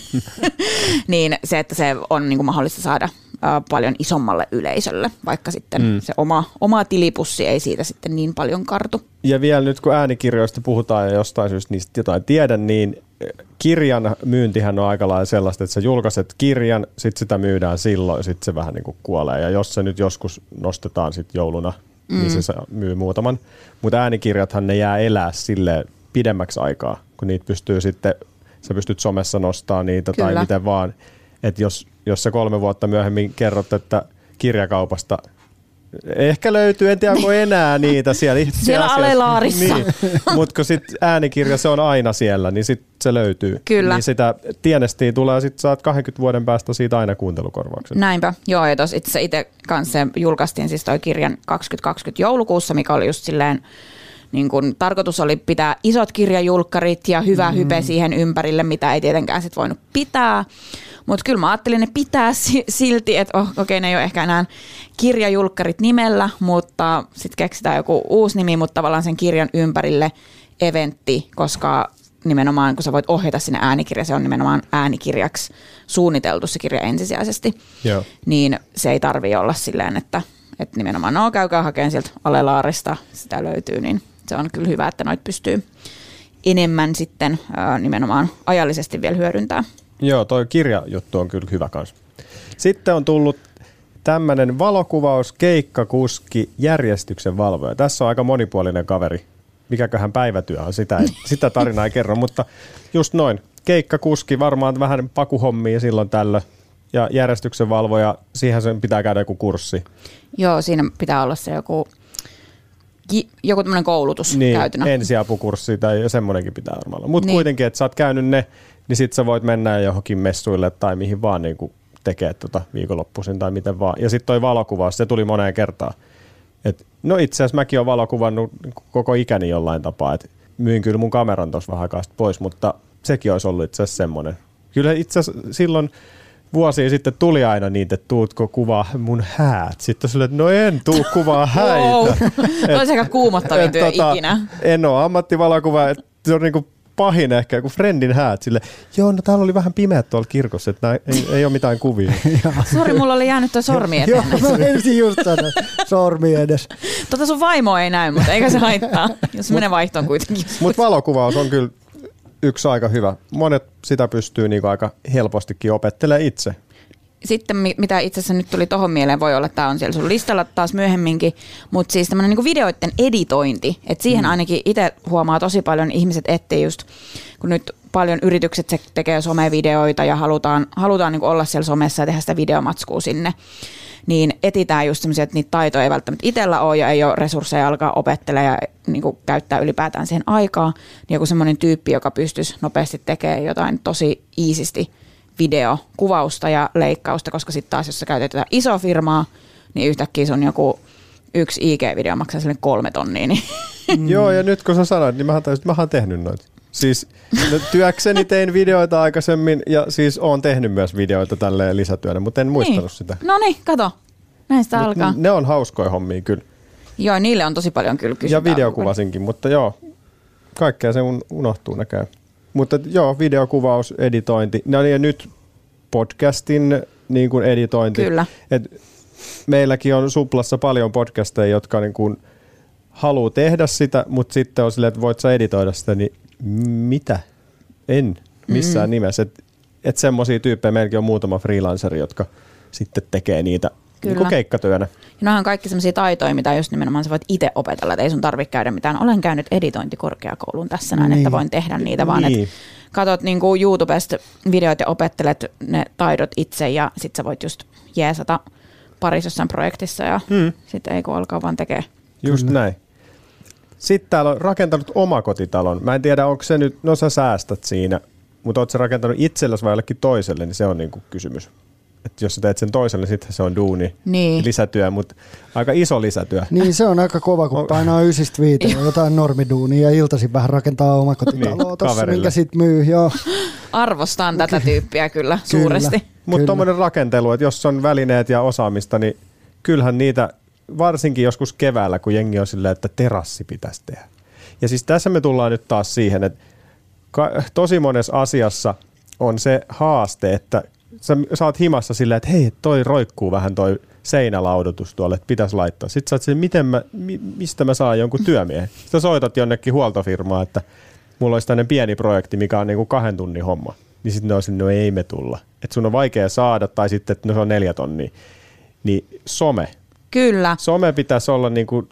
niin se, että se on niin kuin mahdollista saada äh, paljon isommalle yleisölle, vaikka sitten mm. se oma, oma tilipussi ei siitä sitten niin paljon kartu. Ja vielä nyt kun äänikirjoista puhutaan ja jostain syystä niistä jotain tiedä, niin kirjan myyntihän on aika lailla sellaista, että sä julkaiset kirjan, sitten sitä myydään silloin, sitten se vähän niin kuin kuolee. Ja jos se nyt joskus nostetaan sitten jouluna mm. niin se myy muutaman. Mutta äänikirjathan ne jää elää sille pidemmäksi aikaa, kun niitä pystyy sitten, sä pystyt somessa nostaa niitä Kyllä. tai miten vaan. Että jos, jos sä kolme vuotta myöhemmin kerrot, että kirjakaupasta Ehkä löytyy, en tiedä onko enää niitä siellä. Itse siellä asiassa, alelaarissa. Niin, mutta kun sit äänikirja se on aina siellä, niin sit se löytyy. Kyllä. Niin sitä tienestiin tulee ja sit saat 20 vuoden päästä siitä aina kuuntelukorvauksen. Näinpä, joo ja tos itse itse kanssa julkaistiin siis toi kirjan 2020 joulukuussa, mikä oli just silleen niin kun, tarkoitus oli pitää isot kirjajulkkarit ja hyvä mm. hype siihen ympärille, mitä ei tietenkään sit voinut pitää. Mutta kyllä mä ajattelin ne pitää silti, että oh, okei okay, ne ei ole ehkä enää kirjajulkkarit nimellä, mutta sitten keksitään joku uusi nimi, mutta tavallaan sen kirjan ympärille eventti, koska nimenomaan kun sä voit ohjata sinne äänikirja, se on nimenomaan äänikirjaksi suunniteltu se kirja ensisijaisesti, Joo. niin se ei tarvi olla silleen, että, että nimenomaan no käykää hakemaan sieltä alelaarista, sitä löytyy, niin se on kyllä hyvä, että noit pystyy enemmän sitten nimenomaan ajallisesti vielä hyödyntää. Joo, toi kirjajuttu on kyllä hyvä kans. Sitten on tullut tämmöinen valokuvaus, keikkakuski, järjestyksen valvoja. Tässä on aika monipuolinen kaveri. Mikäköhän päivätyö on, sitä, sitä tarinaa ei kerro, mutta just noin. Keikkakuski, varmaan vähän pakuhommia silloin tällä. Ja järjestyksen valvoja, siihen sen pitää käydä joku kurssi. Joo, siinä pitää olla se joku joku tämmöinen koulutus niin, käytynä. ensiapukurssi tai semmoinenkin pitää varmaan olla. Mutta niin. kuitenkin, että sä oot käynyt ne, niin sit sä voit mennä johonkin messuille tai mihin vaan niin tekee tota viikonloppuisin tai miten vaan. Ja sitten toi valokuvaus, se tuli moneen kertaan. Et, no itse asiassa mäkin olen valokuvannut koko ikäni jollain tapaa, että myin kyllä mun kameran tuossa vähän aikaa pois, mutta sekin olisi ollut itse asiassa semmoinen. Kyllä itse asiassa silloin vuosia sitten tuli aina niitä, että tuutko kuvaa mun häät. Sitten sille, että no en tuu kuvaa häitä. Wow. Olisi aika kuumottavin työ tota, ikinä. En ole ammattivalokuva, että se on niinku pahin ehkä, joku friendin häät sille, joo, no täällä oli vähän pimeät tuolla kirkossa, että ei, ei ole mitään kuvia. Sori, mulla oli jäänyt tuo sormi eteen. joo, mä ensin just sanoa, sormi edes. Tota sun vaimo ei näy, mutta eikä se haittaa, jos menee vaihtoon kuitenkin. Mutta valokuvaus on kyllä yksi aika hyvä. Monet sitä pystyy niinku aika helpostikin opettelemaan itse sitten mitä itse asiassa nyt tuli tuohon mieleen, voi olla, että tämä on siellä sun listalla taas myöhemminkin, mutta siis tämmöinen niin videoiden editointi, että siihen mm. ainakin itse huomaa tosi paljon ihmiset etsii just, kun nyt paljon yritykset se tekee somevideoita ja halutaan, halutaan niin olla siellä somessa ja tehdä sitä videomatskua sinne, niin etitään just semmoisia, että niitä taitoja ei välttämättä itsellä ole ja ei ole resursseja alkaa opettelemaan ja niin kuin käyttää ylipäätään siihen aikaa, niin joku semmoinen tyyppi, joka pystyisi nopeasti tekemään jotain tosi iisisti videokuvausta ja leikkausta, koska sitten taas jos sä käytetään iso firmaa, niin yhtäkkiä sun joku yksi IG-video maksaa sille kolme tonnia. Niin. Joo, ja nyt kun sä sanoit, niin että mähän tehnyt noita. Siis no, työkseni tein videoita aikaisemmin ja siis oon tehnyt myös videoita tälle lisätyönä, mutta en muistanut niin. sitä. No niin, kato. Näistä Mut alkaa. Ne on hauskoja hommia kyllä. Joo, niille on tosi paljon kyllä kysyntää. Ja videokuvasinkin, mutta joo, kaikkea se un- unohtuu näköjään. Mutta joo, videokuvaus, editointi. No niin, ja nyt podcastin niin kuin editointi. Kyllä. Et meilläkin on Suplassa paljon podcasteja, jotka niin kuin haluaa tehdä sitä, mutta sitten on silleen, että voit sä editoida sitä, niin mitä? En missään mm. nimessä. Että et semmoisia tyyppejä meilläkin on muutama freelanceri, jotka sitten tekee niitä niin kuin Kyllä. keikkatyönä. Ja nämä on kaikki sellaisia taitoja, mitä just nimenomaan sä voit itse opetella, että ei sun tarvitse käydä mitään. Olen käynyt editointikorkeakouluun tässä näin, Niin. että voin tehdä niitä, vaan Niin. että katot niin kuin YouTubesta videoita ja opettelet ne taidot itse ja sit sä voit just jeesata parissa jossain projektissa ja Mm. sitten ei kun alkaa vaan tekee. Just Kyllä. näin. Sitten täällä on rakentanut omakotitalon. Mä en tiedä, onko se nyt, no sä säästät siinä, mutta oot sä rakentanut itsellesi vai jollekin toiselle, niin se on niinku kysymys. Et jos sä teet sen toiselle, niin sitten se on duuni, Niin. lisätyö, mutta aika iso lisätyö. Niin se on aika kova, kun painaa ysistä viiteen jotain normiduunia ja iltaisin vähän rakentaa omakotitaloa Niin, tossa, kaverille. minkä sit myy. Joo, Arvostan tätä tyyppiä kyllä, suuresti. Mutta Kyllä. tuommoinen rakentelu, että jos on välineet ja osaamista, niin kyllähän niitä, varsinkin joskus keväällä, kun jengi on silleen, että terassi pitäisi tehdä. Ja siis tässä me tullaan nyt taas siihen, että tosi monessa asiassa on se haaste, että sä saat himassa silleen, että hei, toi roikkuu vähän toi seinälaudotus tuolle, että pitäisi laittaa. Sitten sä oot silleen, miten mä, mi, mistä mä saan jonkun työmiehen. Sitten soitat jonnekin huoltofirmaan, että mulla olisi tämmöinen pieni projekti, mikä on niinku kahden tunnin homma. Niin sitten ne on silleen, no ei me tulla. Että sun on vaikea saada, tai sitten, että no se on neljä tonnia. Niin some. Kyllä. Some pitäisi olla niinku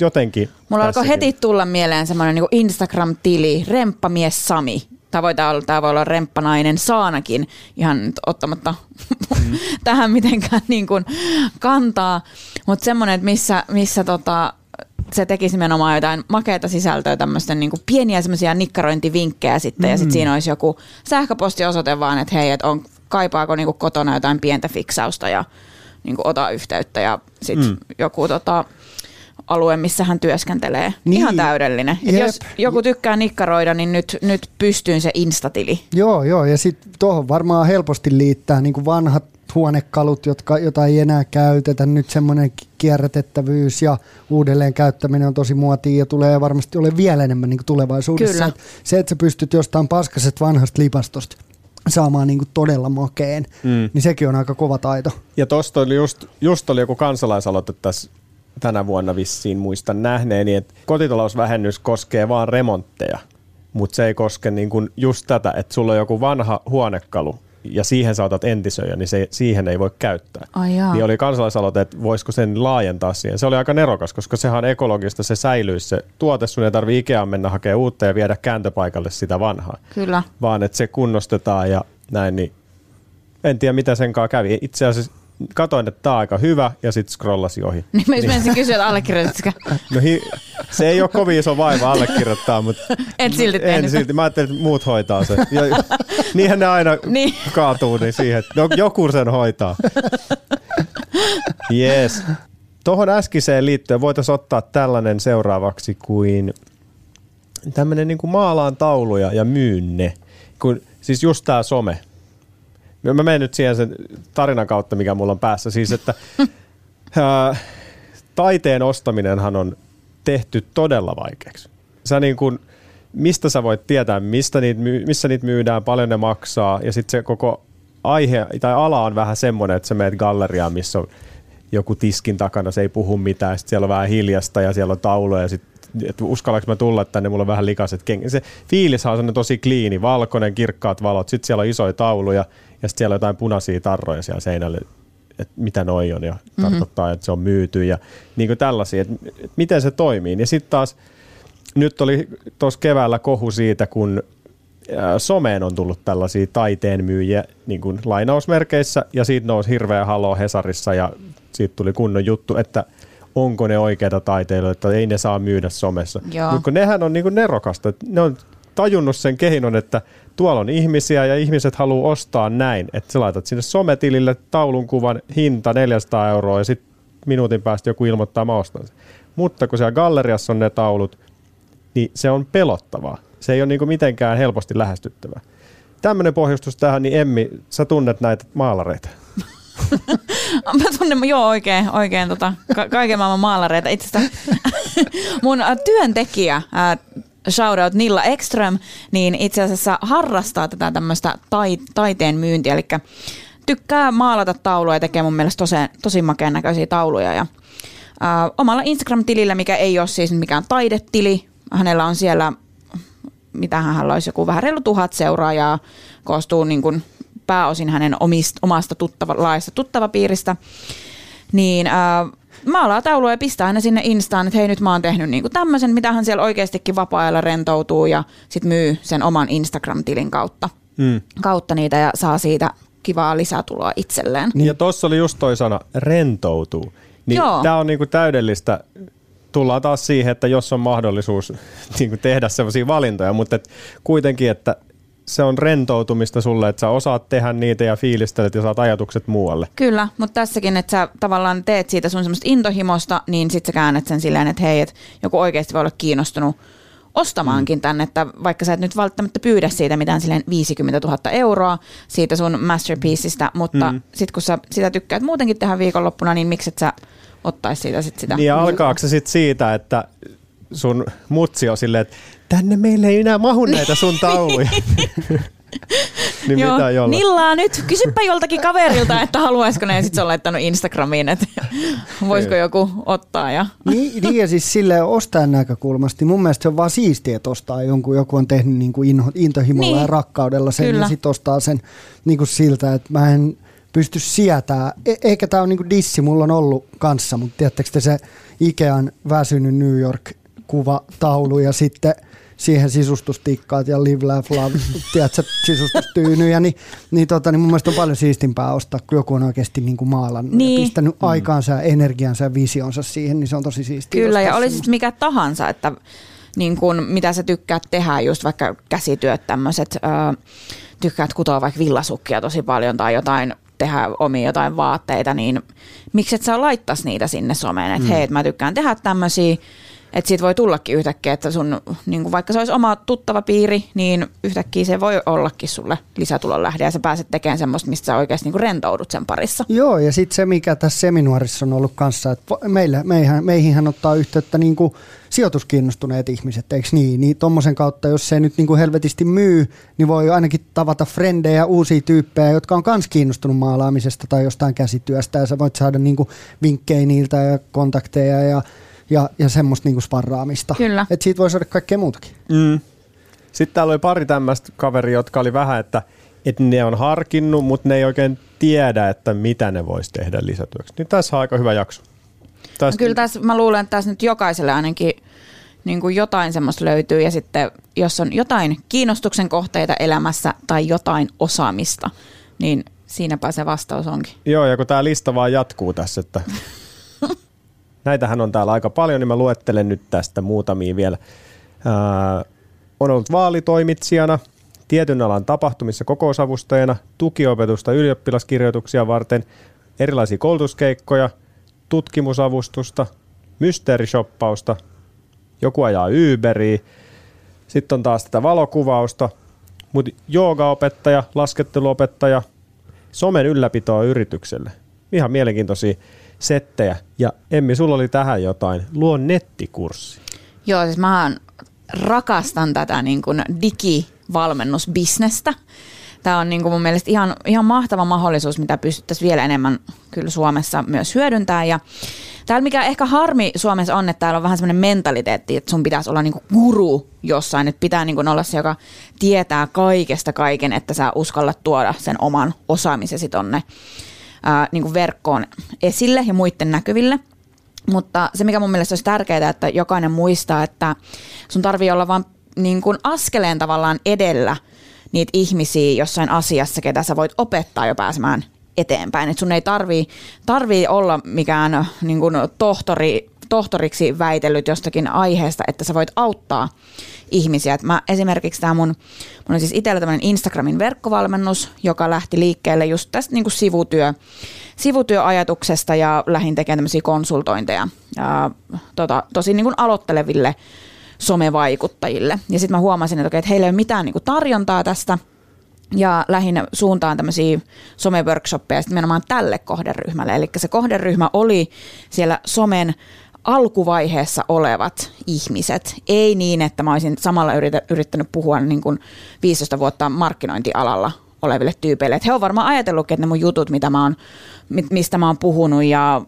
jotenkin Mulla alkoi heti tulla mieleen semmoinen niin Instagram-tili, remppamies Sami. Tämä voi, olla, tää voi olla remppanainen Saanakin, ihan nyt ottamatta Mm. tähän mitenkään niin kuin kantaa. Mutta semmoinen, että missä, missä tota, se tekisi nimenomaan jotain makeata sisältöä, tämmöisten niin kuin pieniä semmoisia nikkarointivinkkejä sitten, mm. ja sitten siinä olisi joku sähköpostiosoite vaan, että hei, että on, kaipaako niin kuin kotona jotain pientä fiksausta ja niin kuin ota yhteyttä, ja sitten Mm. joku tota, alue, missä hän työskentelee. Niin. Ihan täydellinen. Et Jep. jos joku tykkää nikkaroida, niin nyt, nyt pystyyn se instatili. joo, joo. Ja sitten tuohon varmaan helposti liittää niin kuin vanhat huonekalut, jotka, jota ei enää käytetä. Nyt semmoinen kierrätettävyys ja uudelleen käyttäminen on tosi muotia ja tulee varmasti ole vielä enemmän niin tulevaisuudessa. Kyllä. Et se, että sä pystyt jostain paskaset vanhasta lipastosta saamaan niin kuin todella makeen, Mm. niin sekin on aika kova taito. Ja tosta oli just, just oli joku kansalaisaloite tässä tänä vuonna vissiin muistan nähneeni, että kotitalousvähennys koskee vaan remontteja, mutta se ei koske niin kuin just tätä, että sulla on joku vanha huonekalu ja siihen saatat entisöjä, niin se, siihen ei voi käyttää. Ai jaa. Niin oli kansalaisaloite, että voisiko sen laajentaa siihen. Se oli aika nerokas, koska sehän on ekologista, se säilyisi se tuote, sun ei tarvitse Ikeaan mennä hakemaan uutta ja viedä kääntöpaikalle sitä vanhaa Kyllä. vaan että se kunnostetaan ja näin, niin en tiedä mitä sen kanssa kävi. Itse asiassa katoin, että tämä on aika hyvä ja sitten scrollasi ohi. Niin mä just menisin kysyä, että allekirjoitatko? No hi- se ei ole kovin iso vaiva allekirjoittaa, mutta Et silti en tehnyt silti. Mä ajattelin, että muut hoitaa sen. Ja, niinhän ne aina Niin. kaatuu niin siihen, että no, joku sen hoitaa. Yes. Tuohon äskiseen liittyen voitaisiin ottaa tällainen seuraavaksi kuin tämmöinen niin kuin maalaan tauluja ja myyn ne. Kun, siis just tämä some. No Mä menen nyt siihen sen tarinan kautta, mikä mulla on päässä. Siis, että ää, taiteen ostaminenhan on tehty todella vaikeaksi. Sä niin kuin, mistä sä voit tietää, mistä niitä, missä niitä myydään, paljon ne maksaa, ja sitten se koko aihe tai ala on vähän semmoinen, että sä meet galleriaan, missä on joku tiskin takana, se ei puhu mitään, sitten siellä on vähän hiljasta ja siellä on tauluja, ja sitten että uskallanko mä tulla tänne, mulla on vähän likaiset kengät. Se fiilis on tosi kliini, valkoinen, kirkkaat valot, sitten siellä on isoja tauluja, ja sitten siellä on jotain punaisia tarroja siellä seinällä, että mitä noi on, ja tarkoittaa, että se on myyty, ja niin kuin tällaisia, että, että miten se toimii. Ja sitten taas, nyt oli tuossa keväällä kohu siitä, kun someen on tullut tällaisia taiteen myyjiä niin kuin lainausmerkeissä, ja siitä nousi hirveä halo Hesarissa, ja siitä tuli kunnon juttu, että onko ne oikeita taiteilijoita, että ei ne saa myydä somessa. Mutta nehän on niin kuin nerokasta, että ne on tajunnut sen keinon, että tuolla on ihmisiä ja ihmiset haluaa ostaa näin, että sä laitat sinne sometilille taulun kuvan hinta 400 euroa ja sitten minuutin päästä joku ilmoittaa mä ostan sen. Mutta kun siellä galleriassa on ne taulut, niin se on pelottavaa. Se ei ole niin mitenkään helposti lähestyttävää. Tämmöinen pohjustus tähän, niin Emmi, sä tunnet näitä maalareita. Mä tunnen, joo oikein, oikein tota, ka- kaiken maailman maalareita. Itse mun äh, työntekijä, äh, shoutout Nilla Ekström, niin itse asiassa harrastaa tätä tämmöistä tai, taiteen myyntiä, eli tykkää maalata tauluja ja tekee mun mielestä tosi, tosi makeen näköisiä tauluja. Ja, äh, omalla Instagram-tilillä, mikä ei ole siis mikään taidetili, hänellä on siellä, mitä hän olisi, joku vähän reilu tuhat seuraajaa, koostuu niin kuin pääosin hänen omista, omasta tuttava, laajasta tuttavapiiristä, niin äh, maalaa taulua ja pistää aina sinne Instaan, että hei nyt mä oon tehnyt niinku tämmöisen, mitä hän siellä oikeastikin vapaa-ajalla rentoutuu ja sit myy sen oman Instagram-tilin kautta, mm. kautta niitä ja saa siitä kivaa lisätuloa itselleen. Niin ja tuossa oli just toi sana, rentoutuu. Niin tämä on niinku täydellistä. Tullaan taas siihen, että jos on mahdollisuus niinku tehdä sellaisia valintoja, mutta et kuitenkin, että se on rentoutumista sulle, että sä osaat tehdä niitä ja fiilistelet ja saat ajatukset muualle. Kyllä, mutta tässäkin, että sä tavallaan teet siitä sun semmoista intohimosta, niin sit sä käännät sen silleen, että hei, että joku oikeasti voi olla kiinnostunut ostamaankin mm. tänne, että vaikka sä et nyt välttämättä pyydä siitä mitään silleen 50 000 euroa siitä sun masterpieceista, mutta mm. sit kun sä sitä tykkäät muutenkin tehdä viikonloppuna, niin miksi et sä ottaisi siitä sit sitä? Niin ja alkaako se sit siitä, että sun mutsi on silleen, että tänne meille ei enää mahu näitä sun tauluja. niin Joo, mitä jolla? Nillaa nyt. Kysypä joltakin kaverilta, että haluaisiko ne. Sitten se on laittanut Instagramiin, että voisiko joku ottaa. Ja. Niin, niin ja siis sille ostajan näkökulmasta, mun mielestä se on vaan siistiä, että ostaa jonkun, joku on tehnyt niin kuin inho, intohimolla niin, ja rakkaudella sen kyllä. ja sitten ostaa sen niin kuin siltä, että mä en pysty sietää. E- eikä tämä ole niin kuin dissi, mulla on ollut kanssa, mutta tiedättekö te se Ikean väsynyt New York kuvataulu ja sitten – siihen sisustustikkaat ja live, laugh, love, tiedätkö, sisustustyynyjä, niin, niin, tota, niin mun mielestä on paljon siistimpää ostaa, kun joku on oikeasti niin kuin maalannut niin. ja pistänyt mm. aikaansa ja energiansa ja visionsa siihen, niin se on tosi siistiä. Kyllä, ja olisi mikä tahansa, että niin kuin, mitä sä tykkäät tehdä, just vaikka käsityöt tämmöiset, tykkäät kutoa vaikka villasukkia tosi paljon tai jotain tehdä omia jotain vaatteita, niin miksi et sä laittaisi niitä sinne someen, että mm. hei, mä tykkään tehdä tämmöisiä, että siitä voi tullakin yhtäkkiä, että sun, niin kuin vaikka se olisi oma tuttava piiri, niin yhtäkkiä se voi ollakin sulle lisätulon lähde ja sä pääset tekemään semmoista, mistä sä oikeasti niin kuin rentoudut sen parissa. Joo, ja sitten se, mikä tässä seminuorissa on ollut kanssa, että meillä, meihin, meihinhän ottaa yhteyttä niin kuin sijoituskiinnostuneet ihmiset, eikö niin? Niin tuommoisen kautta, jos se nyt niin kuin helvetisti myy, niin voi ainakin tavata frendejä, uusia tyyppejä, jotka on myös kiinnostunut maalaamisesta tai jostain käsityöstä, ja sä voit saada niin kuin vinkkejä niiltä ja kontakteja ja ja, ja semmoista niinku sparraamista. Kyllä. Et siitä voi saada kaikkea muutakin. Mm. Sitten täällä oli pari tämmöistä kaveria, jotka oli vähän, että, että ne on harkinnut, mutta ne ei oikein tiedä, että mitä ne voisi tehdä lisätyöksi. Niin tässä on aika hyvä jakso. Tästä... No kyllä tässä, mä luulen, että tässä nyt jokaiselle ainakin niin kuin jotain semmoista löytyy ja sitten jos on jotain kiinnostuksen kohteita elämässä tai jotain osaamista, niin siinäpä se vastaus onkin. Joo, ja kun tämä lista vaan jatkuu tässä, että Näitähän on täällä aika paljon, niin mä luettelen nyt tästä muutamia vielä. Ää, on ollut vaalitoimitsijana, tietyn alan tapahtumissa kokousavustajana, tukiopetusta ylioppilaskirjoituksia varten, erilaisia koulutuskeikkoja, tutkimusavustusta, mysteerishoppausta, joku ajaa Uberia, sitten on taas tätä valokuvausta, mutta joogaopettaja, lasketteluopettaja, somen ylläpitoa yritykselle. Ihan mielenkiintoisia settejä. Ja Emmi, sulla oli tähän jotain. Luo nettikurssi. Joo, siis mä rakastan tätä niin kuin digivalmennusbisnestä. Tämä on niin kuin mun mielestä ihan, ihan mahtava mahdollisuus, mitä pystyttäisiin vielä enemmän kyllä Suomessa myös hyödyntämään. Ja täällä mikä ehkä harmi Suomessa on, että täällä on vähän semmoinen mentaliteetti, että sun pitäisi olla niin kuin guru jossain, että pitää niin kuin olla se, joka tietää kaikesta kaiken, että sä uskallat tuoda sen oman osaamisesi tonne ää, niin kuin verkkoon esille ja muiden näkyville. Mutta se, mikä mun mielestä olisi tärkeää, että jokainen muistaa, että sun tarvii olla vain niin kuin askeleen tavallaan edellä niitä ihmisiä jossain asiassa, ketä sä voit opettaa jo pääsemään eteenpäin. Et sun ei tarvii, tarvii olla mikään niin kuin tohtori tohtoriksi väitellyt jostakin aiheesta, että sä voit auttaa ihmisiä. Et mä esimerkiksi tämä mun, mun on siis itsellä tämmöinen Instagramin verkkovalmennus, joka lähti liikkeelle just tästä niin kuin sivutyö, sivutyöajatuksesta ja lähin tekemään tämmöisiä konsultointeja ja, tota, tosi niin kuin aloitteleville somevaikuttajille. Ja sitten mä huomasin, että, okei, että heillä ei ole mitään niin kuin tarjontaa tästä – ja lähinnä suuntaan tämmöisiä someworkshoppeja nimenomaan tälle kohderyhmälle. Eli se kohderyhmä oli siellä somen alkuvaiheessa olevat ihmiset. Ei niin, että mä olisin samalla yrittänyt puhua niin kuin 15 vuotta markkinointialalla oleville tyypeille. Et he on varmaan ajatellut, että ne mun jutut, mitä mä oon, mistä mä oon puhunut ja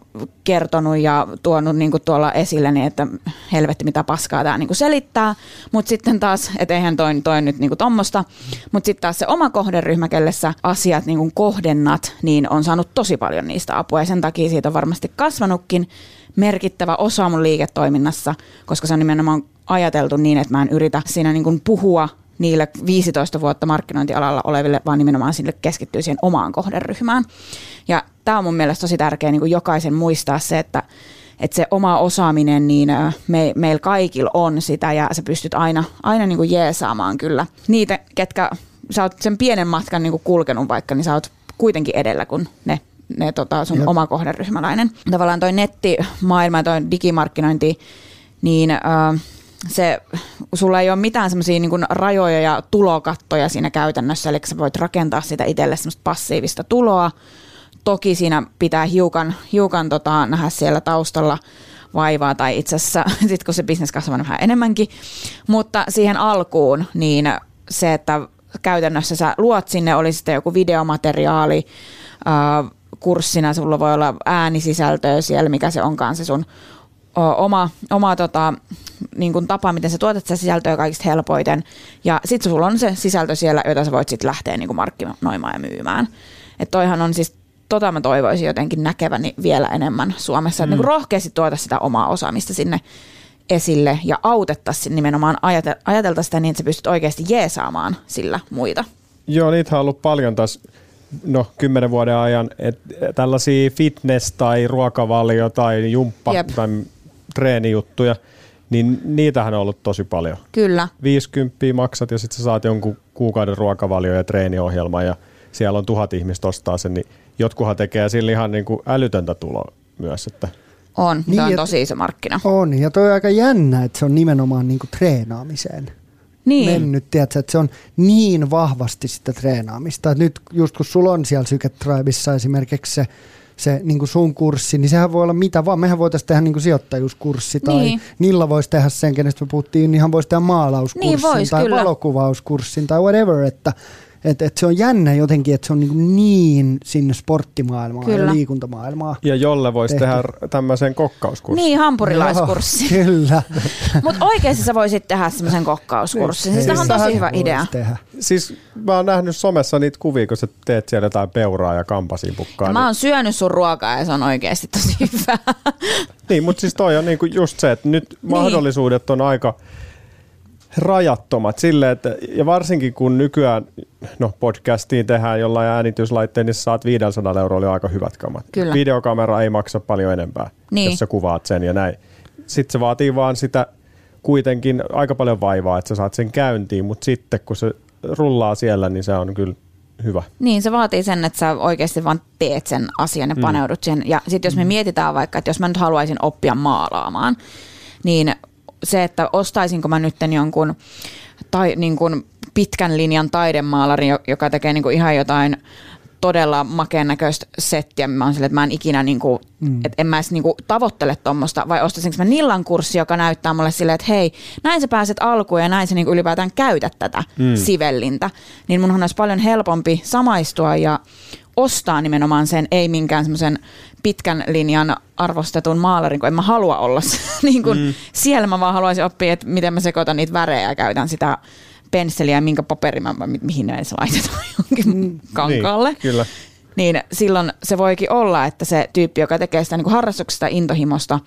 kertonut ja tuonut niin kuin tuolla esille, niin että helvetti mitä paskaa tämä niin selittää. Mutta sitten taas, että eihän toi, toi nyt niin kuin tommosta. Mutta sitten taas se oma kohderyhmä, kellessä asiat niin kuin kohdennat, niin on saanut tosi paljon niistä apua ja sen takia siitä on varmasti kasvanutkin merkittävä osa mun liiketoiminnassa, koska se on nimenomaan ajateltu niin, että mä en yritä siinä niin kuin puhua niille 15 vuotta markkinointialalla oleville, vaan nimenomaan sille keskittyy siihen omaan kohderyhmään. Ja tämä on mun mielestä tosi tärkeää niin jokaisen muistaa se, että, että se oma osaaminen, niin me, meillä kaikilla on sitä ja sä pystyt aina, aina niin kuin jeesaamaan kyllä. Niitä, ketkä sä oot sen pienen matkan niin kuin kulkenut vaikka, niin sä oot kuitenkin edellä kuin ne ne tota, sun Jep. oma kohderyhmäläinen. Tavallaan toi nettimaailma ja toi digimarkkinointi, niin äh, se, sulla ei ole mitään semmoisia niin rajoja ja tulokattoja siinä käytännössä, eli sä voit rakentaa sitä itselle semmoista passiivista tuloa. Toki siinä pitää hiukan, hiukan tota, nähdä siellä taustalla vaivaa, tai itse asiassa sitten kun se bisnes kasvaa vähän enemmänkin. Mutta siihen alkuun, niin se, että käytännössä sä luot sinne, oli sitten joku videomateriaali, äh, kurssina, sulla voi olla äänisisältöä siellä, mikä se onkaan se sun oma, oma tota, niin kuin tapa, miten sä tuotat sitä sisältöä kaikista helpoiten. Ja sitten sulla on se sisältö siellä, jota sä voit sitten lähteä niin kuin markkinoimaan ja myymään. Että toihan on siis, tota mä toivoisin jotenkin näkeväni vielä enemmän Suomessa. Mm. Että niin rohkeasti tuota sitä omaa osaamista sinne esille ja autettaisiin nimenomaan ajateltaisiin sitä niin, että sä pystyt oikeasti jeesaamaan sillä muita. Joo, niitä on ollut paljon taas no, kymmenen vuoden ajan, että tällaisia fitness- tai ruokavalio- tai jumppa- Jep. tai treenijuttuja, niin niitähän on ollut tosi paljon. Kyllä. 50 maksat ja sitten sä saat jonkun kuukauden ruokavalio- ja treeniohjelma ja siellä on tuhat ihmistä ostaa sen, niin jotkuhan tekee sillä ihan niin kuin älytöntä tuloa myös. Että on, niin, on tosi iso markkina. On, ja toi on aika jännä, että se on nimenomaan niin kuin treenaamiseen niin. mennyt, tiedätkö, että se on niin vahvasti sitä treenaamista. Että nyt just kun sulla on siellä Psyketribeissa esimerkiksi se, se niin kuin sun kurssi, niin sehän voi olla mitä vaan. Mehän voitaisiin tehdä niin kuin sijoittajuuskurssi tai niin. Nilla voisi tehdä sen, kenestä me puhuttiin, niin hän voisi tehdä maalauskurssin niin vois, tai kyllä. valokuvauskurssin tai whatever, että et, et se on jännä jotenkin, että se on niin, niin sinne sporttimaailmaan kyllä. ja liikuntamaailmaan. Ja jolle voisi tehdä tämmöisen kokkauskurssin. Niin, hampurilaiskurssi. kyllä. Mutta oikeasti sä voisit tehdä semmoisen kokkauskurssin. Siis on tosi hyvä idea. Tehdä. Siis mä oon nähnyt somessa niitä kuvia, kun sä teet siellä jotain peuraa ja kampasiipukkaa. Ja niin... Mä oon syönyt sun ruokaa ja se on oikeasti tosi hyvä. niin, mutta siis toi on niinku just se, että nyt niin. mahdollisuudet on aika rajattomat sille, että, ja varsinkin kun nykyään no, podcastiin tehdään jollain äänityslaitteen, niin saat 500 euroa oli aika hyvät kamat. Kyllä. Videokamera ei maksa paljon enempää, niin. jos sä kuvaat sen ja näin. Sitten se vaatii vaan sitä kuitenkin aika paljon vaivaa, että sä saat sen käyntiin, mutta sitten kun se rullaa siellä, niin se on kyllä hyvä. Niin, se vaatii sen, että sä oikeasti vaan teet sen asian ja mm. paneudut sen. Ja sitten jos me mm. mietitään vaikka, että jos mä nyt haluaisin oppia maalaamaan, niin se, että ostaisinko mä nyt jonkun tai niin kuin pitkän linjan taidemaalari, joka tekee niin kuin ihan jotain todella makeen näköistä settiä. Mä oon sille, että mä en ikinä, niin kuin, mm. että en mä edes niin kuin, tavoittele tuommoista, vai ostaisinko mä Nillan kurssi, joka näyttää mulle silleen, että hei, näin sä pääset alkuun ja näin sä niin kuin, ylipäätään käytät tätä mm. sivellintä. Niin munhan olisi paljon helpompi samaistua ja ostaa nimenomaan sen, ei minkään semmoisen pitkän linjan arvostetun maalarin, kun en mä halua olla niin kun mm. siellä. Mä vaan haluaisin oppia, että miten mä sekoitan niitä värejä ja käytän sitä pensseliä ja minkä paperi mä, mihin ne edes laitetaan jonkin mm. kankaalle. Niin, kyllä. Niin silloin se voikin olla, että se tyyppi, joka tekee sitä niin kuin harrastuksesta intohimosta,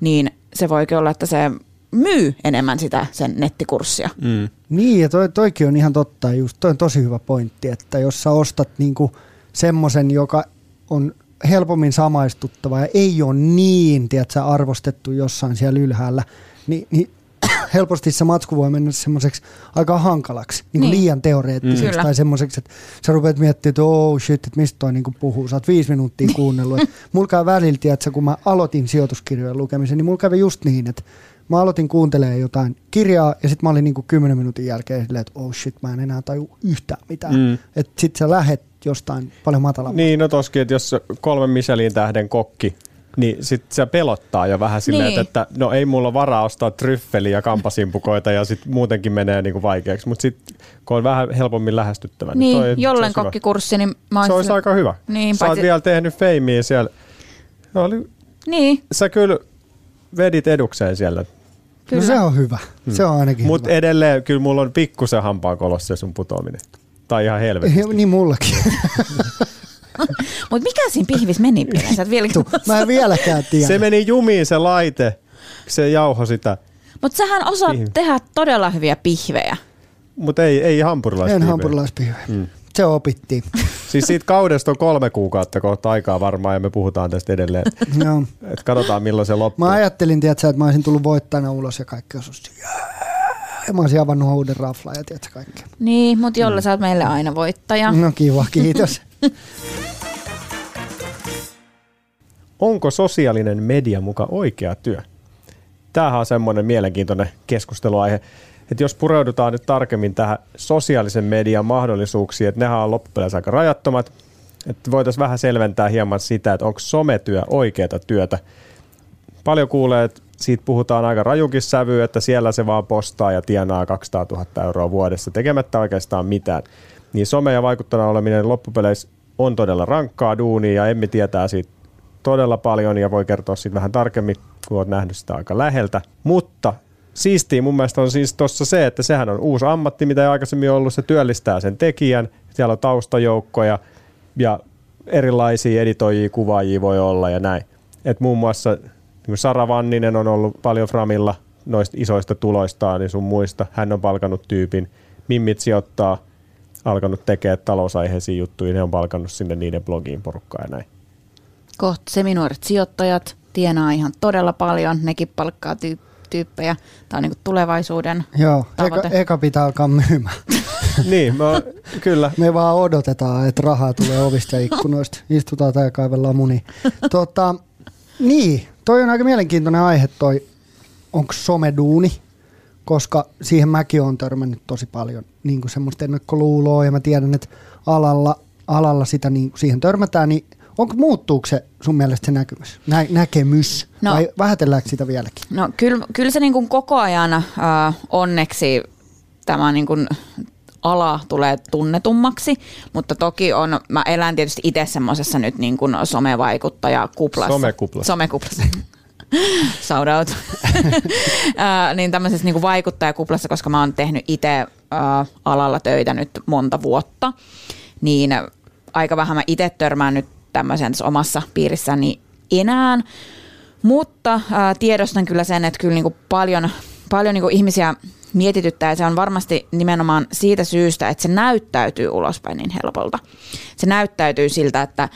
niin se voikin olla, että se myy enemmän sitä sen nettikurssia. Mm. Niin, ja toi, toikin on ihan totta. Just toi on tosi hyvä pointti, että jos sä ostat niinku semmoisen, joka on helpommin samaistuttava ja ei ole niin, tiedätkö, arvostettu jossain siellä ylhäällä, niin, niin helposti se matsku voi mennä semmoiseksi aika hankalaksi, niin Niin. liian teoreettiseksi Mm. Tai semmoiseksi, että sä rupeat miettimään, että oh shit, että mistä toi niinku puhuu. Sä oot viisi minuuttia kuunnellut. Mulla käy välillä, tiedätkö, kun mä aloitin sijoituskirjojen lukemisen, niin mulla kävi just niin, että mä aloitin kuuntelemaan jotain kirjaa ja sitten mä olin niinku kymmenen minuutin jälkeen silleen, että oh shit, mä en enää taju yhtään mitään. Mm. Että sit sä lähet jostain paljon matalammalta. Niin, no toskin, että jos kolme Michelin tähden kokki, niin sit se pelottaa jo vähän silleen, Niin. niin. että, että no ei mulla varaa ostaa tryffeliä ja kampasimpukoita ja sit muutenkin menee niinku vaikeaksi. Mutta sitten kun on vähän helpommin lähestyttävä, Niin, toi, se jollen kokkikurssi, niin mä Se olisi aika hyvä. Niin, Sä oot paitsi- vielä tehnyt feimiä siellä. No, oli, Niin, sä kyllä vedit edukseen siellä. No se on hyvä. Se on ainakin Mutta edelleen kyllä mulla on pikkusen hampaankolossa se sun putoaminen. Tai ihan helvetti. Niin mullakin. mutta mikä siinä pihvis meni? Sä et vieläkin Mä en vieläkään tiedä. Se meni jumiin se laite, se jauho sitä. Mutta sähän osaat Pihvi. tehdä todella hyviä pihvejä. Mutta ei, ei hampurilaispiiveä. en hampurilaispihveä. Mm. Se opittiin. Siis siitä kaudesta on kolme kuukautta kohta aikaa varmaan ja me puhutaan tästä edelleen. Joo. Et katsotaan milloin se loppuu. Mä ajattelin, tiedätkö, että mä olisin tullut voittajana ulos ja kaikki osuisi. Ja mä olisin avannut uuden raflan ja tiedätkö kaikkea. Niin, mutta jolle sä oot meille aina voittaja. No kiva, kiitos. Onko sosiaalinen media muka oikea työ? Tämähän on semmoinen mielenkiintoinen keskusteluaihe, että jos pureudutaan nyt tarkemmin tähän sosiaalisen median mahdollisuuksiin, että nehän on loppupeleissä aika rajattomat, että voitaisiin vähän selventää hieman sitä, että onko sometyö oikeata työtä. Paljon kuulee, että siitä puhutaan aika rajukin sävyä, että siellä se vaan postaa ja tienaa 200 000 euroa vuodessa tekemättä oikeastaan mitään. Niin some ja vaikuttana oleminen loppupeleissä on todella rankkaa duunia ja Emmi tietää siitä todella paljon ja voi kertoa siitä vähän tarkemmin, kun olet nähnyt sitä aika läheltä. Mutta siistiä mun mielestä on siis tuossa se, että sehän on uusi ammatti, mitä ei aikaisemmin ollut. Se työllistää sen tekijän, siellä on taustajoukkoja ja erilaisia editoijia, kuvaajia voi olla ja näin. Et muun muassa niin kuin Sara Vanninen on ollut paljon Framilla noista isoista tuloistaan niin sun muista. Hän on palkannut tyypin. Mimmit sijoittaa, alkanut tekemään talousaiheisia juttuja, ne on palkannut sinne niiden blogiin porukkaa ja näin. Kohta seminuoret sijoittajat tienaa ihan todella paljon. Nekin palkkaa tyy- tyyppejä. Tämä on niinku tulevaisuuden Joo, eka, tavoite. eka pitää alkaa myymään. niin, mä, kyllä. Me vaan odotetaan, että rahaa tulee ovista ja ikkunoista. Istutaan ja kaivellaan muni. Tota, niin, toi on aika mielenkiintoinen aihe toi, onko someduuni, koska siihen mäkin on törmännyt tosi paljon niin kuin semmoista ennakkoluuloa ja mä tiedän, että alalla, alalla sitä niin, siihen törmätään, niin onko muuttuuko se sun mielestä se näkemys, nä, näkemys No. no. vai vähätelläänkö sitä vieläkin? No kyllä, kyllä se niin kuin koko ajan äh, onneksi tämä niin kuin ala tulee tunnetummaksi, mutta toki on, mä elän tietysti itse semmoisessa nyt niin kuin somevaikuttaja kuplassa. Somekuplassa. Somekuplassa. Shout out. niin tämmöisessä niin kuin vaikuttajakuplassa, koska mä oon tehnyt itse alalla töitä nyt monta vuotta, niin aika vähän mä itse törmään nyt tämmöisen tässä omassa piirissäni enää. Mutta äh, tiedostan kyllä sen, että kyllä niinku paljon, paljon niinku ihmisiä mietityttää se on varmasti nimenomaan siitä syystä, että se näyttäytyy ulospäin niin helpolta. Se näyttäytyy siltä, että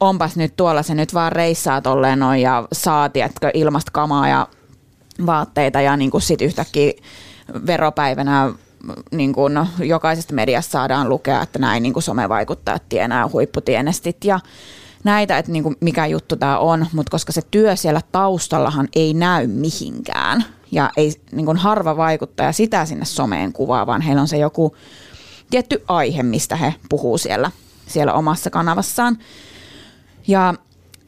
onpas nyt tuolla se nyt vaan reissaa tolleen noin ja saa, tiedätkö, ilmasta kamaa ja vaatteita ja niin kuin yhtäkkiä veropäivänä niin kuin jokaisesta mediasta saadaan lukea, että näin niin kuin somevaikuttajat tienää huipputienestit ja näitä, että niin kuin mikä juttu tämä on, mutta koska se työ siellä taustallahan ei näy mihinkään ja ei niin kuin harva vaikuttaja sitä sinne someen kuvaa, vaan heillä on se joku tietty aihe, mistä he puhuu siellä, siellä omassa kanavassaan. Ja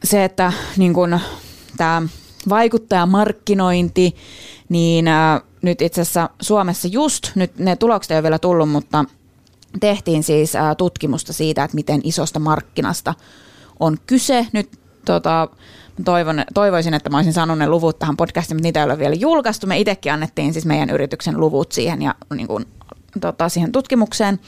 se, että niin kun, tämä vaikuttajamarkkinointi, niin ää, nyt itse asiassa Suomessa just, nyt ne tulokset ei ole vielä tullut, mutta tehtiin siis ää, tutkimusta siitä, että miten isosta markkinasta on kyse. Nyt tota, toivon, toivoisin, että mä olisin sanonut ne luvut tähän podcastiin, mutta niitä ei ole vielä julkaistu. Me itsekin annettiin siis meidän yrityksen luvut siihen ja niin kuin, tota, siihen tutkimukseen.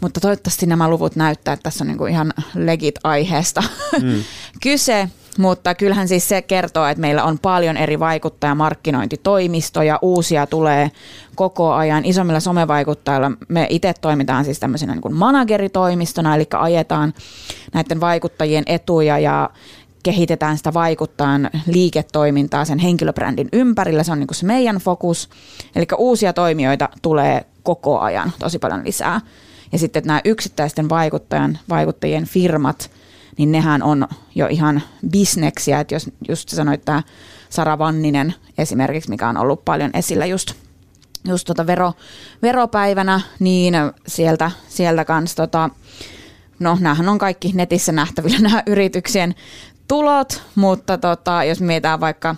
Mutta toivottavasti nämä luvut näyttää, että tässä on niin kuin ihan legit aiheesta mm. kyse. Mutta kyllähän siis se kertoo, että meillä on paljon eri vaikuttajamarkkinointitoimistoja, uusia tulee koko ajan. Isommilla somevaikuttajilla me itse toimitaan siis tämmöisenä niin kuin manageritoimistona, eli ajetaan näiden vaikuttajien etuja ja kehitetään sitä vaikuttajan liiketoimintaa sen henkilöbrändin ympärillä. Se on niin kuin se meidän fokus. Eli uusia toimijoita tulee koko ajan tosi paljon lisää. Ja sitten nämä yksittäisten vaikuttajan, vaikuttajien firmat, niin nehän on jo ihan bisneksiä. Että jos just sanoit tämä Sara Vanninen esimerkiksi, mikä on ollut paljon esillä just, just tota vero, veropäivänä, niin sieltä, sieltä kanssa tota, no näähän on kaikki netissä nähtävillä nämä yrityksien tulot, mutta tota, jos mietitään vaikka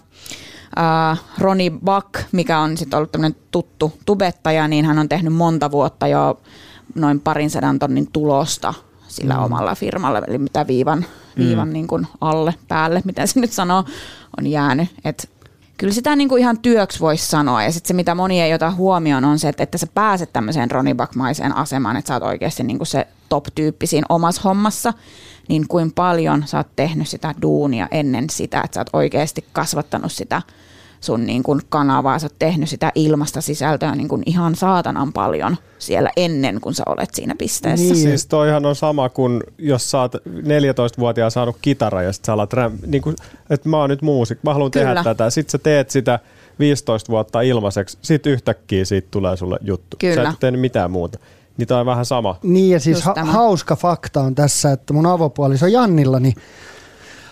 äh, Roni Buck, mikä on sitten ollut tämmöinen tuttu tubettaja, niin hän on tehnyt monta vuotta jo noin parin sadan tonnin tulosta sillä mm. omalla firmalla, eli mitä viivan, viivan mm. niin kuin alle, päälle, miten se nyt sanoo, on jäänyt. Et kyllä sitä niin kuin ihan työksi voisi sanoa. Ja sitten se, mitä moni ei ota huomioon, on se, että, että sä pääset tämmöiseen Ronibak-maiseen asemaan, että sä oot oikeasti niin kuin se top-tyyppi siinä omassa hommassa, niin kuin paljon sä oot tehnyt sitä duunia ennen sitä, että sä oot oikeasti kasvattanut sitä sun niin kuin kanavaa, sä oot tehnyt sitä ilmasta sisältöä niin kuin ihan saatanan paljon siellä ennen kuin sä olet siinä pisteessä. Niin. Siis toihan on sama kuin jos sä oot 14-vuotiaan saanut kitara ja sit sä alat räm, niin kuin, että mä oon nyt muusik, mä haluan Kyllä. tehdä tätä. Sitten sä teet sitä 15 vuotta ilmaiseksi, sit yhtäkkiä siitä tulee sulle juttu. Kyllä. Sä et tehnyt mitään muuta. Niin tämä on vähän sama. Niin ja siis ha- hauska fakta on tässä, että mun avopuoliso Jannilla, niin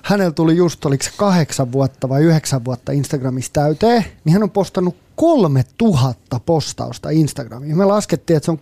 hänellä tuli just, oliko se kahdeksan vuotta vai yhdeksän vuotta Instagramissa täyteen, niin hän on postannut kolme tuhatta postausta Instagramiin. Me laskettiin, että se on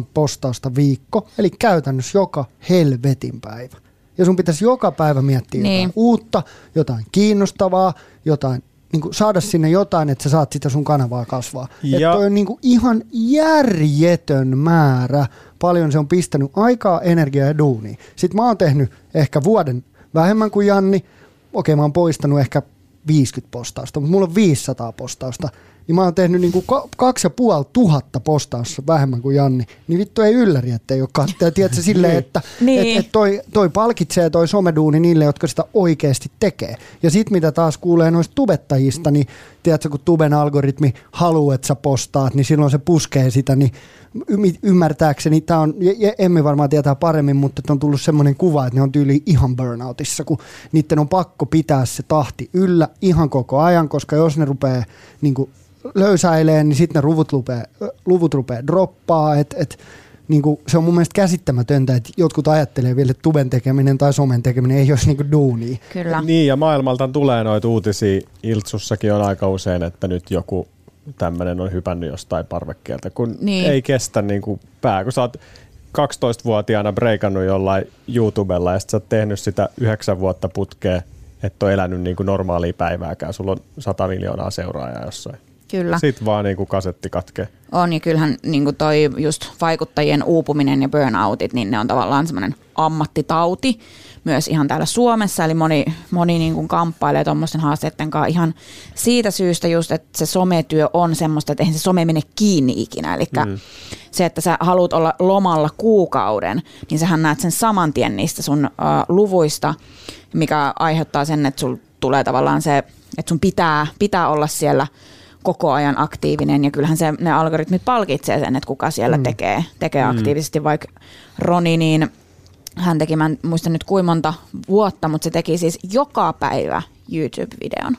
6,7 postausta viikko, eli käytännössä joka helvetin päivä. Ja sun pitäisi joka päivä miettiä niin. jotain uutta, jotain kiinnostavaa, jotain niin kuin saada sinne jotain, että sä saat sitä sun kanavaa kasvaa. Ja. Että toi on niin kuin ihan järjetön määrä, paljon se on pistänyt aikaa, energiaa ja duunia. Sitten mä oon tehnyt ehkä vuoden vähemmän kuin Janni. Okei, mä oon poistanut ehkä 50 postausta, mutta mulla on 500 postausta. Niin mä oon tehnyt niinku kaksi ja puoli tuhatta postausta vähemmän kuin Janni. Niin vittu ei ylläri, että ei ole katteja. Tiedätkö silleen, että niin. et, et toi, toi palkitsee toi someduuni niille, jotka sitä oikeasti tekee. Ja sit mitä taas kuulee noista tubettajista, niin tiedätkö, kun tuben algoritmi haluaa, että sä postaat, niin silloin se puskee sitä, niin ymmärtääkseni, tämä on, emme varmaan tietää paremmin, mutta on tullut semmoinen kuva, että ne on tyyli ihan burnoutissa, kun niiden on pakko pitää se tahti yllä ihan koko ajan, koska jos ne rupeaa niin löysäilee, niin sitten ne luvut rupeaa, luvut rupeaa droppaa, että et, niin kuin, se on mun mielestä käsittämätöntä, että jotkut ajattelee vielä, että tuben tekeminen tai somen tekeminen ei olisi niin duunia. Kyllä. Niin, ja maailmalta tulee noita uutisia. Iltsussakin on aika usein, että nyt joku tämmöinen on hypännyt jostain parvekkeelta, kun niin. ei kestä niin kuin pää. Kun sä oot 12-vuotiaana breikannut jollain YouTubella ja sitten sä oot tehnyt sitä yhdeksän vuotta putkeen, että on elänyt niin kuin normaalia päivääkään. Sulla on 100 miljoonaa seuraajaa jossain. Kyllä. Sitten vaan niin kuin kasetti katkee. On, ja kyllähän niin kuin toi just vaikuttajien uupuminen ja burnoutit, niin ne on tavallaan semmoinen ammattitauti myös ihan täällä Suomessa, eli moni, moni niin kuin kamppailee tuommoisten haasteiden kanssa ihan siitä syystä just, että se sometyö on semmoista, että eihän se some mene kiinni ikinä, eli mm. se, että sä haluat olla lomalla kuukauden, niin sähän näet sen saman tien niistä sun uh, luvuista, mikä aiheuttaa sen, että sul tulee tavallaan se, että sun pitää, pitää olla siellä koko ajan aktiivinen ja kyllähän se, ne algoritmit palkitsee sen, että kuka siellä mm. tekee, tekee mm. aktiivisesti, vaikka Roni, niin hän teki, mä en muista nyt kuinka monta vuotta, mutta se teki siis joka päivä YouTube-videon.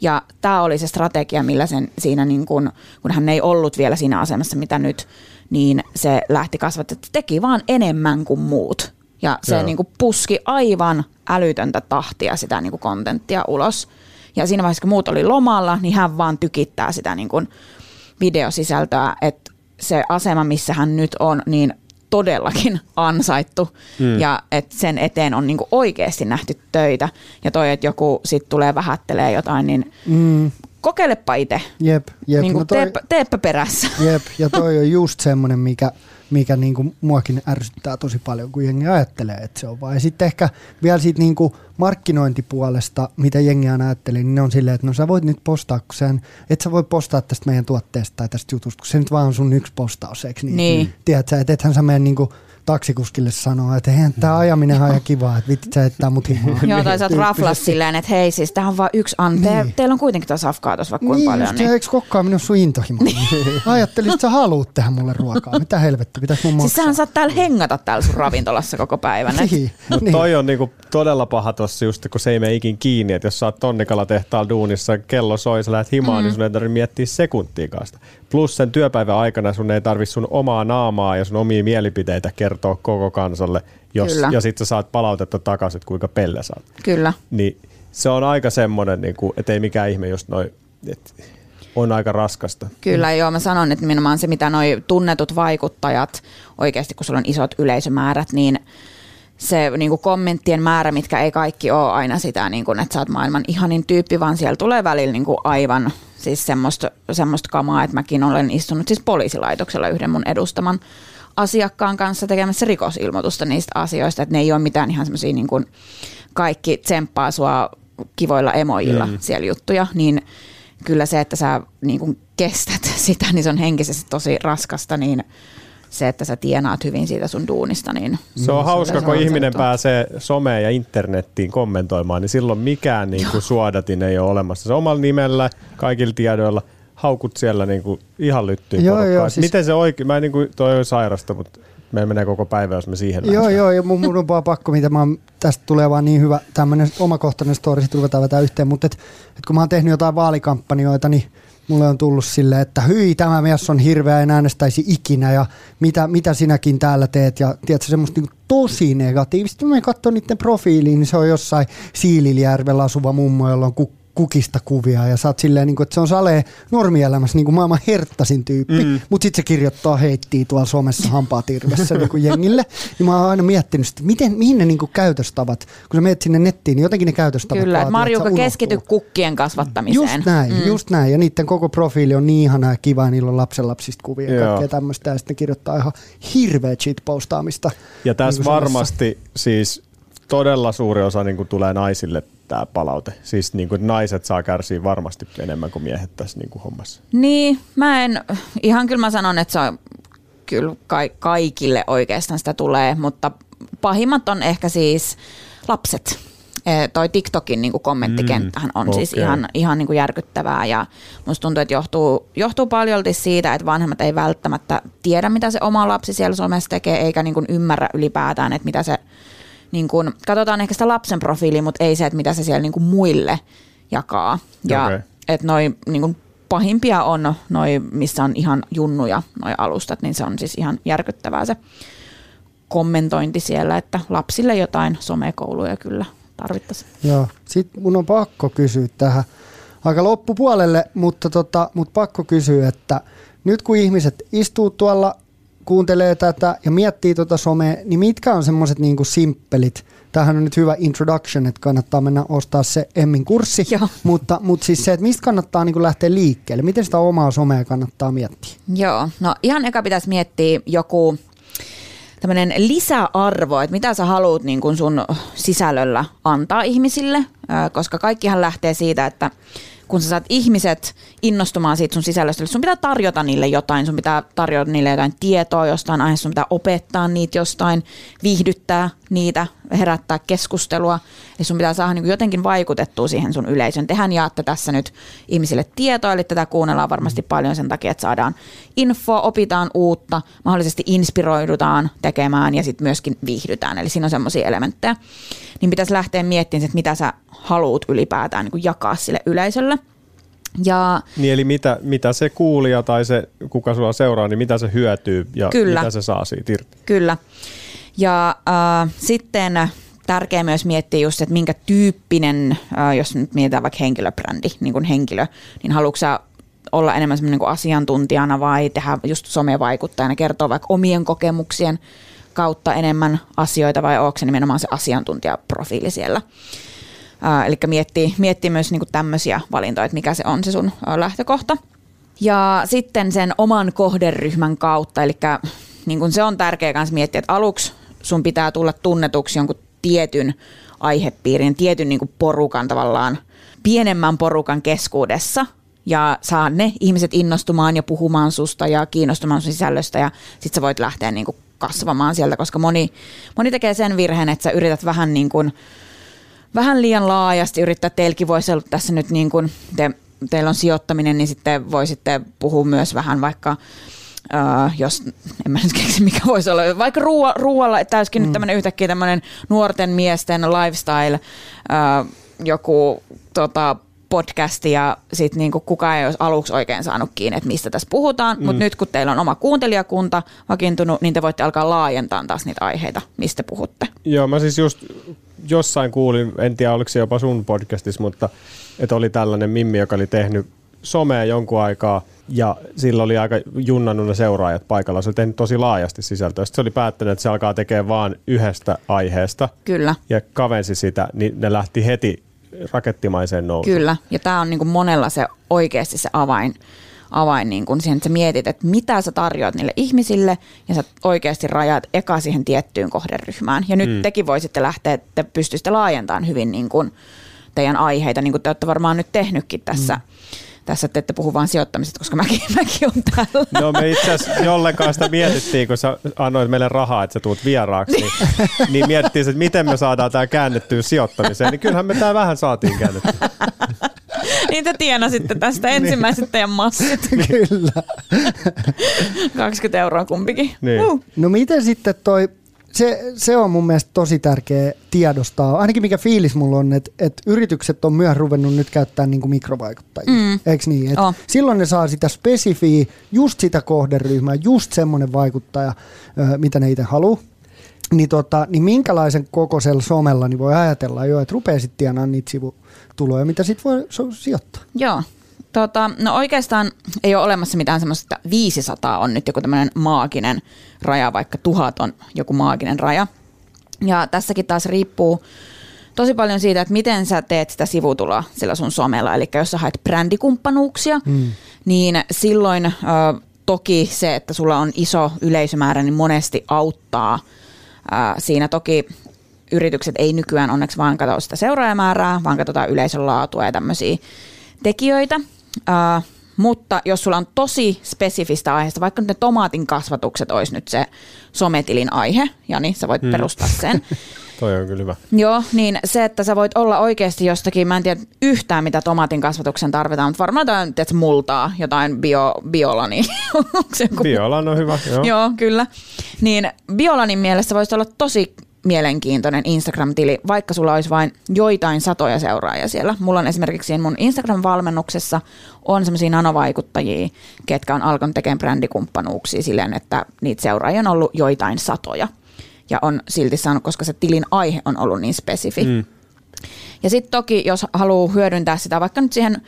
Ja tämä oli se strategia, millä sen siinä, niin kun, kun hän ei ollut vielä siinä asemassa, mitä nyt, niin se lähti kasvattaa, että teki vaan enemmän kuin muut. Ja se niin kuin puski aivan älytöntä tahtia sitä niin kuin kontenttia ulos. Ja siinä vaiheessa, kun muut oli lomalla, niin hän vaan tykittää sitä niin kuin videosisältöä, että se asema, missä hän nyt on, niin todellakin ansaittu mm. ja että sen eteen on niinku oikeasti nähty töitä. Ja toi, että joku sitten tulee vähättelee jotain, niin mm. kokeilepa itse. Jep, jep. Niin no toi, teepä, teepä perässä. Jep, ja toi on just semmoinen, mikä mikä niin kuin muakin ärsyttää tosi paljon, kun jengi ajattelee, että se on vaan. Ja sitten ehkä vielä siitä niin kuin markkinointipuolesta, mitä jengi aina ajattelee, niin ne on silleen, että no sä voit nyt postaa, kun sen, et sä voi postaa tästä meidän tuotteesta tai tästä jutusta, kun se nyt vaan on sun yksi postaus, eikö niin? niin. Tiedätkö, että ethän sä mene niin kuin taksikuskille sanoa, että eihän tämä ajaminen on ihan kivaa, että vittit sä ettää mut. Joo, tai sä oot raflas silleen, että hei siis tähän on vaan yksi ante. Niin. Teillä on kuitenkin tuossa safkaa tuossa vaikka kuinka Niin, paljon. just, Niin. niin. eikö kokkaa minun sun intohimo? Ajattelin, että sä haluut tehdä mulle ruokaa. Mitä helvettiä, pitäis mun Siis maksaa? sähän saat täällä hengata täällä sun ravintolassa koko päivän. Niin, Mutta niin. toi on niinku todella paha tossa just, kun se ei mene ikin kiinni, että jos sä oot tonnikala tehtaalla duunissa, kello soi, sä lähdet himaan, mm. niin sun ei tarvitse miettiä sekuntiikaan sitä. Plus sen työpäivän aikana sun ei tarvi sun omaa naamaa ja sun omia mielipiteitä kertoa koko kansalle, jos, Kyllä. ja sitten sä saat palautetta takaisin, että kuinka pelle sä oot. Kyllä. Niin se on aika semmoinen, niinku, että ei mikään ihme, jos noi, et on aika raskasta. Kyllä joo, mä sanon, että nimenomaan se, mitä noi tunnetut vaikuttajat, oikeasti kun sulla on isot yleisömäärät, niin se niin kuin kommenttien määrä, mitkä ei kaikki ole aina sitä, niin kuin, että sä oot maailman ihanin tyyppi, vaan siellä tulee välillä niin kuin aivan siis semmoista, semmoista kamaa, että mäkin olen istunut siis poliisilaitoksella yhden mun edustaman asiakkaan kanssa tekemässä rikosilmoitusta niistä asioista, että ne ei ole mitään ihan semmoisia niin kuin kaikki tsemppaa sua kivoilla emoilla mm. siellä juttuja, niin kyllä se, että sä niin kuin kestät sitä, niin se on henkisesti tosi raskasta, niin se, että sä tienaat hyvin siitä sun duunista, niin Se on hauska, kun ihminen pääsee someen ja internettiin kommentoimaan, niin silloin mikään niin kuin suodatin ei ole olemassa. Se omalla nimellä, kaikilla tiedoilla, haukut siellä niin kuin ihan lyttyyn Joo, porukkaan. joo, siis- Miten se oikein, mä en niin kuin, toi on sairasta, mutta meillä menee koko päivä, jos me siihen Joo, lähdetään. joo, ja mun, mun on vaan pakko, mitä mä oon, tästä tulee vaan niin hyvä tämmöinen omakohtainen story, sitten ruvetaan vetää yhteen, mutta et, et kun mä oon tehnyt jotain vaalikampanjoita, niin mulle on tullut silleen, että hyi, tämä mies on hirveä, en äänestäisi ikinä, ja mitä, mitä sinäkin täällä teet, ja tiedätkö, semmoista niin tosi negatiivista. Mä katson niiden profiiliin, niin se on jossain Siililjärvellä asuva mummo, jolla on kuk- kukista kuvia ja sä oot silleen, niin kuin, että se on salee normielämässä niin kuin maailman herttasin tyyppi, mm. mutta sitten se kirjoittaa heittiä tuolla somessa hampaat irvessä niin kuin jengille. Niin mä oon aina miettinyt, että miten, mihin ne niin kuin käytöstavat, kun sä menet sinne nettiin, niin jotenkin ne käytöstavat kyllä, että vaatii, Marjuka keskity kukkien kasvattamiseen. Just näin, mm. just näin. Ja niiden koko profiili on niin ihana ja kiva, ja niillä on lapsenlapsista kuvia ja kaikkea tämmöistä. Ja sitten ne kirjoittaa ihan hirveä shitpostaamista. Ja tässä niin varmasti siis todella suuri osa niin kuin tulee naisille tämä palaute. Siis niin kuin, naiset saa kärsiä varmasti enemmän kuin miehet tässä niin kuin hommassa. Niin, mä en, ihan kyllä mä sanon, että se on kyllä ka- kaikille oikeastaan sitä tulee, mutta pahimmat on ehkä siis lapset. E, toi TikTokin niin kuin kommenttikenttähän on mm, siis okei. ihan, ihan niin kuin järkyttävää ja musta tuntuu, että johtuu, johtuu paljolti siitä, että vanhemmat ei välttämättä tiedä, mitä se oma lapsi siellä somessa tekee, eikä niin kuin ymmärrä ylipäätään, että mitä se, niin kuin, katsotaan ehkä sitä lapsen profiiliä, mutta ei se, että mitä se siellä niin kuin muille jakaa. Ja Okei. että noi niin kuin pahimpia on noi, missä on ihan junnuja noi alustat, niin se on siis ihan järkyttävää se kommentointi siellä, että lapsille jotain somekouluja kyllä tarvittaisiin. Joo. Sitten mun on pakko kysyä tähän aika loppupuolelle, mutta, tota, mutta pakko kysyä, että nyt kun ihmiset istuu tuolla, kuuntelee tätä ja miettii tuota somea, niin mitkä on semmoiset niinku simppelit, Tämähän on nyt hyvä introduction, että kannattaa mennä ostaa se Emmin kurssi, Joo. mutta, mutta siis se, että mistä kannattaa niinku lähteä liikkeelle, miten sitä omaa somea kannattaa miettiä. Joo, no ihan eka pitäisi miettiä joku tämmöinen lisäarvo, että mitä sä haluat niin kun sun sisällöllä antaa ihmisille, koska kaikkihan lähtee siitä, että kun sä saat ihmiset innostumaan siitä sun sisällöstä, sun pitää tarjota niille jotain, sun pitää tarjota niille jotain tietoa jostain aiheesta, sun pitää opettaa niitä jostain, viihdyttää niitä, herättää keskustelua, eli sun pitää saada niin jotenkin vaikutettua siihen sun yleisön. Tehän jaatte tässä nyt ihmisille tietoa, eli tätä kuunnellaan varmasti paljon sen takia, että saadaan infoa, opitaan uutta, mahdollisesti inspiroidutaan tekemään ja sitten myöskin viihdytään, eli siinä on semmoisia elementtejä. Niin pitäisi lähteä miettimään, että mitä sä haluat ylipäätään niin jakaa sille yleisölle. Ja Niin eli mitä, mitä se kuulija tai se, kuka sua seuraa, niin mitä se hyötyy ja Kyllä. mitä se saa siitä irti. Kyllä. Ja äh, sitten tärkeää myös miettiä just, että minkä tyyppinen, äh, jos nyt mietitään vaikka henkilöbrändi, niin kuin henkilö, niin haluatko olla enemmän semmoinen niin asiantuntijana vai tehdä just somevaikuttajana, kertoa vaikka omien kokemuksien kautta enemmän asioita vai onko se nimenomaan se asiantuntijaprofiili siellä. Äh, eli miettii, miettii myös niin tämmöisiä valintoja, että mikä se on se sun äh, lähtökohta. Ja sitten sen oman kohderyhmän kautta, eli niin kuin se on tärkeää myös miettiä, että aluksi sun pitää tulla tunnetuksi jonkun tietyn aihepiirin, tietyn niin kuin porukan tavallaan, pienemmän porukan keskuudessa. ja saa ne ihmiset innostumaan ja puhumaan susta ja kiinnostumaan sun sisällöstä ja sit sä voit lähteä niin kuin kasvamaan sieltä, koska moni, moni tekee sen virheen, että sä yrität vähän niin kuin, vähän liian laajasti yrittää, teilläkin voisi olla tässä nyt niin kuin, te, teillä on sijoittaminen, niin sitten voisitte puhua myös vähän vaikka Uh, jos, en mä nyt keksi mikä voisi olla, vaikka ruo, ruoalla, että olisikin mm. nyt tämmöinen yhtäkkiä tämmöinen nuorten miesten lifestyle, uh, joku tota, podcasti ja sitten niinku kukaan ei olisi aluksi oikein saanut kiinni, että mistä tässä puhutaan, mm. mutta nyt kun teillä on oma kuuntelijakunta vakiintunut, niin te voitte alkaa laajentaa taas niitä aiheita, mistä puhutte. Joo, mä siis just jossain kuulin, en tiedä oliko se jopa sun podcastissa, mutta että oli tällainen Mimmi, joka oli tehnyt somea jonkun aikaa ja sillä oli aika junnannut ne seuraajat paikalla. Se oli tehnyt tosi laajasti sisältöä. Sitten se oli päättänyt, että se alkaa tekemään vaan yhdestä aiheesta. Kyllä. Ja kavensi sitä, niin ne lähti heti rakettimaiseen nousuun. Kyllä, ja tämä on niin kuin monella se oikeasti se avain, avain niin kuin siihen, että sä mietit, että mitä sä tarjoat niille ihmisille ja sä oikeasti rajaat eka siihen tiettyyn kohderyhmään. Ja nyt mm. tekin voisitte lähteä, että pystyisitte laajentamaan hyvin niin kuin teidän aiheita, niin kuin te olette varmaan nyt tehnytkin tässä. Mm tässä te ette puhu vaan sijoittamisesta, koska mäkin, mäkin on täällä. No me itse asiassa jollenkaan sitä mietittiin, kun sä annoit meille rahaa, että sä tuut vieraaksi, niin, niin mietittiin, että miten me saadaan tämä käännettyä sijoittamiseen, niin kyllähän me tämä vähän saatiin käännettyä. niin te tienasitte tästä niin. ensimmäiset teidän massit. Kyllä. 20 euroa kumpikin. Niin. Uh. No miten sitten toi se, se on mun mielestä tosi tärkeä tiedostaa. Ainakin mikä fiilis mulla on, että, että yritykset on myös ruvennut nyt käyttää niin kuin mikrovaikuttajia. Mm. Eikö niin? Et oh. Silloin ne saa sitä spesifiä, just sitä kohderyhmää, just semmoinen vaikuttaja, mitä ne itse haluaa. Niin, tota, niin minkälaisen kokoisella somella niin voi ajatella jo, että rupeaa sitten tienaamaan niitä sivutuloja, mitä sitten voi sijoittaa. Joo, Tota, no oikeastaan ei ole olemassa mitään semmoista, että 500 on nyt joku tämmöinen maaginen raja, vaikka tuhat on joku maaginen raja. Ja tässäkin taas riippuu tosi paljon siitä, että miten sä teet sitä sivutuloa sillä sun somella. Eli jos sä haet brändikumppanuuksia, mm. niin silloin ö, toki se, että sulla on iso yleisömäärä, niin monesti auttaa. Ö, siinä toki yritykset ei nykyään onneksi vaan katso sitä seuraajamäärää, vaan katsotaan yleisön laatua ja tämmöisiä tekijöitä. Uh, mutta jos sulla on tosi spesifistä aiheesta, vaikka ne tomaatin kasvatukset olisi nyt se sometilin aihe, Jani, sä voit hmm. perustaa sen. Toi on kyllä hyvä. Joo, niin se, että sä voit olla oikeasti jostakin, mä en tiedä yhtään mitä tomaatin kasvatuksen tarvitaan, mutta varmaan jotain tiedät, multaa, jotain bio, biolani. Biolan on hyvä, joo. joo, kyllä. Niin biolanin mielessä voisi olla tosi mielenkiintoinen Instagram-tili, vaikka sulla olisi vain joitain satoja seuraajia siellä. Mulla on esimerkiksi mun Instagram-valmennuksessa on semmoisia nanovaikuttajia, ketkä on alkanut tekemään brändikumppanuuksia silleen, että niitä seuraajia on ollut joitain satoja. Ja on silti saanut, koska se tilin aihe on ollut niin spesifi. Mm. Ja sitten toki, jos haluaa hyödyntää sitä vaikka nyt siihen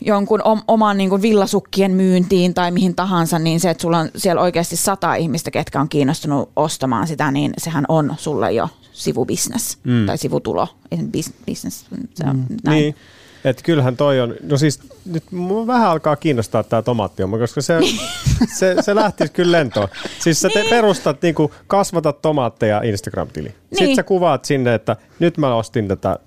jonkun oman niin kuin villasukkien myyntiin tai mihin tahansa, niin se, että sulla on siellä oikeasti sata ihmistä, ketkä on kiinnostunut ostamaan sitä, niin sehän on sulle jo sivubisnes mm. tai sivutulo, business. Se on mm. näin. Niin. Et kyllähän toi on, no siis nyt mua vähän alkaa kiinnostaa tämä tomaattioma, koska se, se, se lähtisi kyllä lentoon. Siis sä te niin. perustat, niinku, kasvatat tomaatteja Instagram-tili. Niin. Sitten sä kuvaat sinne, että nyt mä ostin tätä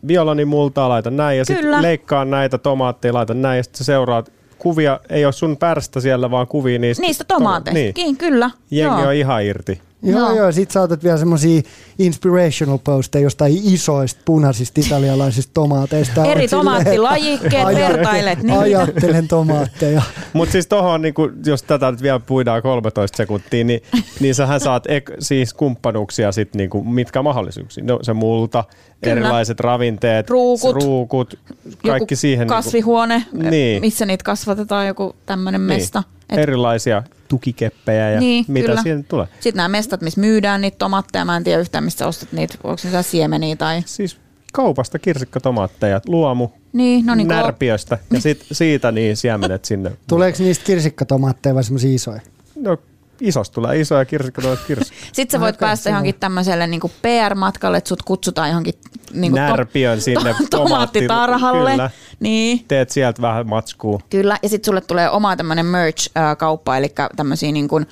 multaa, laitan näin ja sitten leikkaan näitä tomaatteja, laitan näin ja sitten sä seuraat kuvia, ei ole sun pärstä siellä, vaan kuvia niistä. Niistä tomaateista, niin. kyllä. Jengi Joo. on ihan irti. Joo, no. joo. Sit saatat vielä semmosia inspirational posteja jostain isoista punaisista italialaisista tomaateista. Eri tomaattilajikkeet, vertailet. Niin. Ajattelen tomaatteja. Mutta siis tohon, niin kun, jos tätä nyt vielä puidaan 13 sekuntia, niin, niin sähän saat ek, siis kumppanuuksia sit niin kuin, mitkä mahdollisuuksia. No se multa, Kyllä. erilaiset ravinteet, ruukut, ruukut kaikki siihen. Niinku- kasvihuone, niin missä niitä kasvatetaan, joku tämmöinen niin. mesta. Et, Erilaisia tukikeppejä ja niin, mitä kyllä. siihen tulee. Sitten nämä mestat, missä myydään niitä tomaatteja, mä en tiedä yhtään, mistä ostat niitä, onko ne siemeniä tai... Siis kaupasta kirsikkatomaatteja, luomu, niin, no niin närpiöstä ja sit, siitä niin siemenet sinne. Tuleeko niistä kirsikkatomaatteja vai semmoisia isoja? No isosta tulee iso ja kirsikka tulee kirsikka. Sitten sä voit Aika päästä johonkin tämmöiselle niin PR-matkalle, että sut kutsutaan johonkin niin Närpiön sinne tomaattitarhalle. Kyllä. Niin. Teet sieltä vähän matskua. Kyllä, ja sitten sulle tulee oma tämmöinen merch-kauppa, eli tämmöisiä niin kuin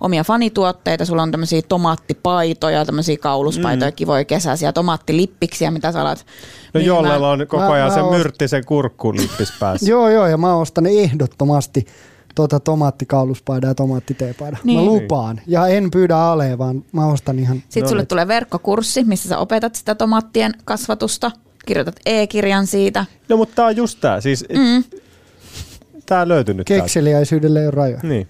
omia fanituotteita. Sulla on tämmöisiä tomaattipaitoja, tämmöisiä kauluspaitoja, mm. kivoja kesäisiä, tomaattilippiksi, mitä sä alat No myymään. jollella on koko Mä- ajan mä se oon- myrttisen kurkkulippis päässä. Joo, joo, ja mä ostan ehdottomasti tuota tomaattikauluspaida ja tomaattiteepaida. Niin. Mä lupaan. Ja en pyydä alee, vaan mä ostan ihan... Sitten No sulle niin. tulee verkkokurssi, missä sä opetat sitä tomaattien kasvatusta. Kirjoitat e-kirjan siitä. No mutta tää on just tää. Siis, mm. Tää löytyy nyt. Kekseliäisyydelle ei ole rajoja. Niin.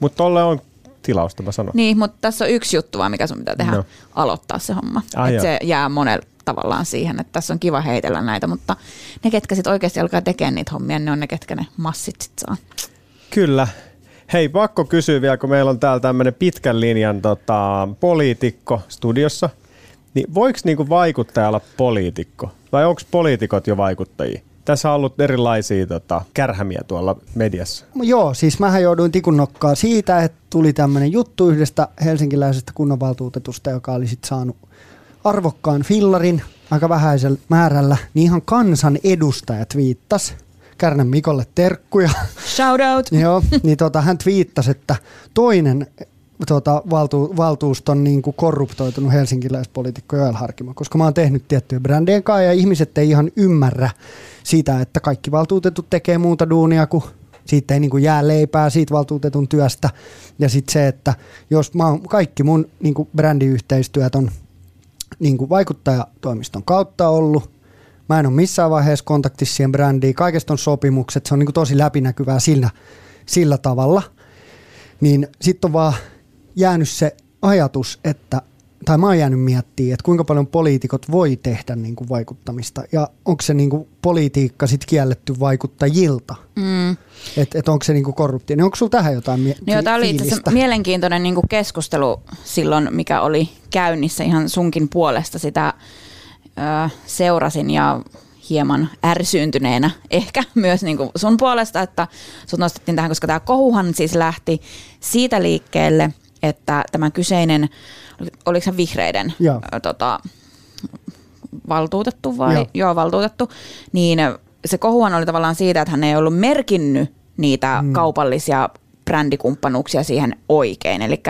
Mutta tolle on tilausta, mä sanon. Niin, mutta tässä on yksi juttu vaan, mikä sun pitää tehdä, No. aloittaa se homma. Ah, että se jää monella tavallaan siihen, että tässä on kiva heitellä näitä, mutta ne, ketkä sitten oikeasti alkaa tekemään niitä hommia, ne on ne, ketkä ne massit sit saa. Kyllä. Hei, pakko kysyä vielä, kun meillä on täällä tämmöinen pitkän linjan tota, poliitikko studiossa. Niin voiko niinku vaikuttaja olla poliitikko? Vai onko poliitikot jo vaikuttajia? Tässä on ollut erilaisia tota, kärhämiä tuolla mediassa. Joo, siis mähän jouduin tikun nokkaa siitä, että tuli tämmöinen juttu yhdestä helsinkiläisestä kunnanvaltuutetusta, joka oli sitten saanut arvokkaan fillarin aika vähäisellä määrällä, niin ihan kansan edustajat viittas. Kärnän Mikolle terkkuja. Shout out! Joo, niin tota, hän twiittasi, että toinen tota, valtu, valtuuston niin kuin korruptoitunut helsinkiläispoliitikko Joel Harkimo, koska mä oon tehnyt tiettyjä brändien kanssa ja ihmiset ei ihan ymmärrä sitä, että kaikki valtuutetut tekee muuta duunia kuin siitä ei niin kuin jää leipää siitä valtuutetun työstä. Ja sitten se, että jos mä oon, kaikki mun niin kuin brändiyhteistyöt on niin kuin vaikuttajatoimiston kautta ollut. Mä en ole missään vaiheessa kontaktissa siihen brändiin. Kaikesta on sopimukset. Se on niin kuin tosi läpinäkyvää sillä, sillä tavalla. Niin sitten on vaan jäänyt se ajatus, että tai mä oon jäänyt miettimään, että kuinka paljon poliitikot voi tehdä niin kuin vaikuttamista ja onko se niin kuin politiikka sitten kielletty vaikuttajilta, Mm. että et onko se niin kuin korruptio. Niin onko sulla tähän jotain mie- No tämä oli itse asiassa mielenkiintoinen niin kuin keskustelu silloin, mikä oli käynnissä ihan sunkin puolesta. Sitä seurasin ja hieman ärsyyntyneenä ehkä myös niin kuin sun puolesta, että sut nostettiin tähän, koska tämä kohuhan siis lähti siitä liikkeelle, että tämä kyseinen, oliko se vihreiden Joo. tota, valtuutettu vai? Joo. Joo. Joo, valtuutettu. Niin se kohuhan oli tavallaan siitä, että hän ei ollut merkinnyt niitä mm. kaupallisia brändikumppanuuksia siihen oikein. Eli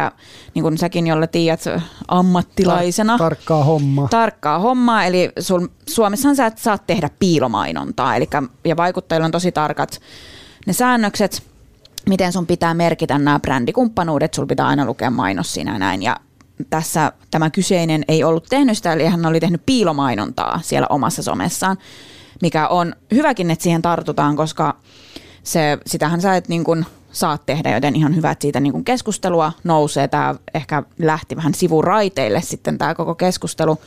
niin kuin säkin, jolle tiedät ammattilaisena. Tar- tarkkaa hommaa. Tarkkaa hommaa, eli sul, Suomessahan sä et saa tehdä piilomainontaa, eli, ja vaikuttajilla on tosi tarkat ne säännökset, miten sun pitää merkitä nämä brändikumppanuudet, sul pitää aina lukea mainos siinä ja näin, ja tässä tämä kyseinen ei ollut tehnyt sitä, eli hän oli tehnyt piilomainontaa siellä omassa somessaan, mikä on hyväkin, että siihen tartutaan, koska se, sitähän sä et niin kuin saat tehdä, joten ihan hyvä, että siitä niin kuin keskustelua nousee. Tämä ehkä lähti vähän sivuraiteille sitten tämä koko keskustelu.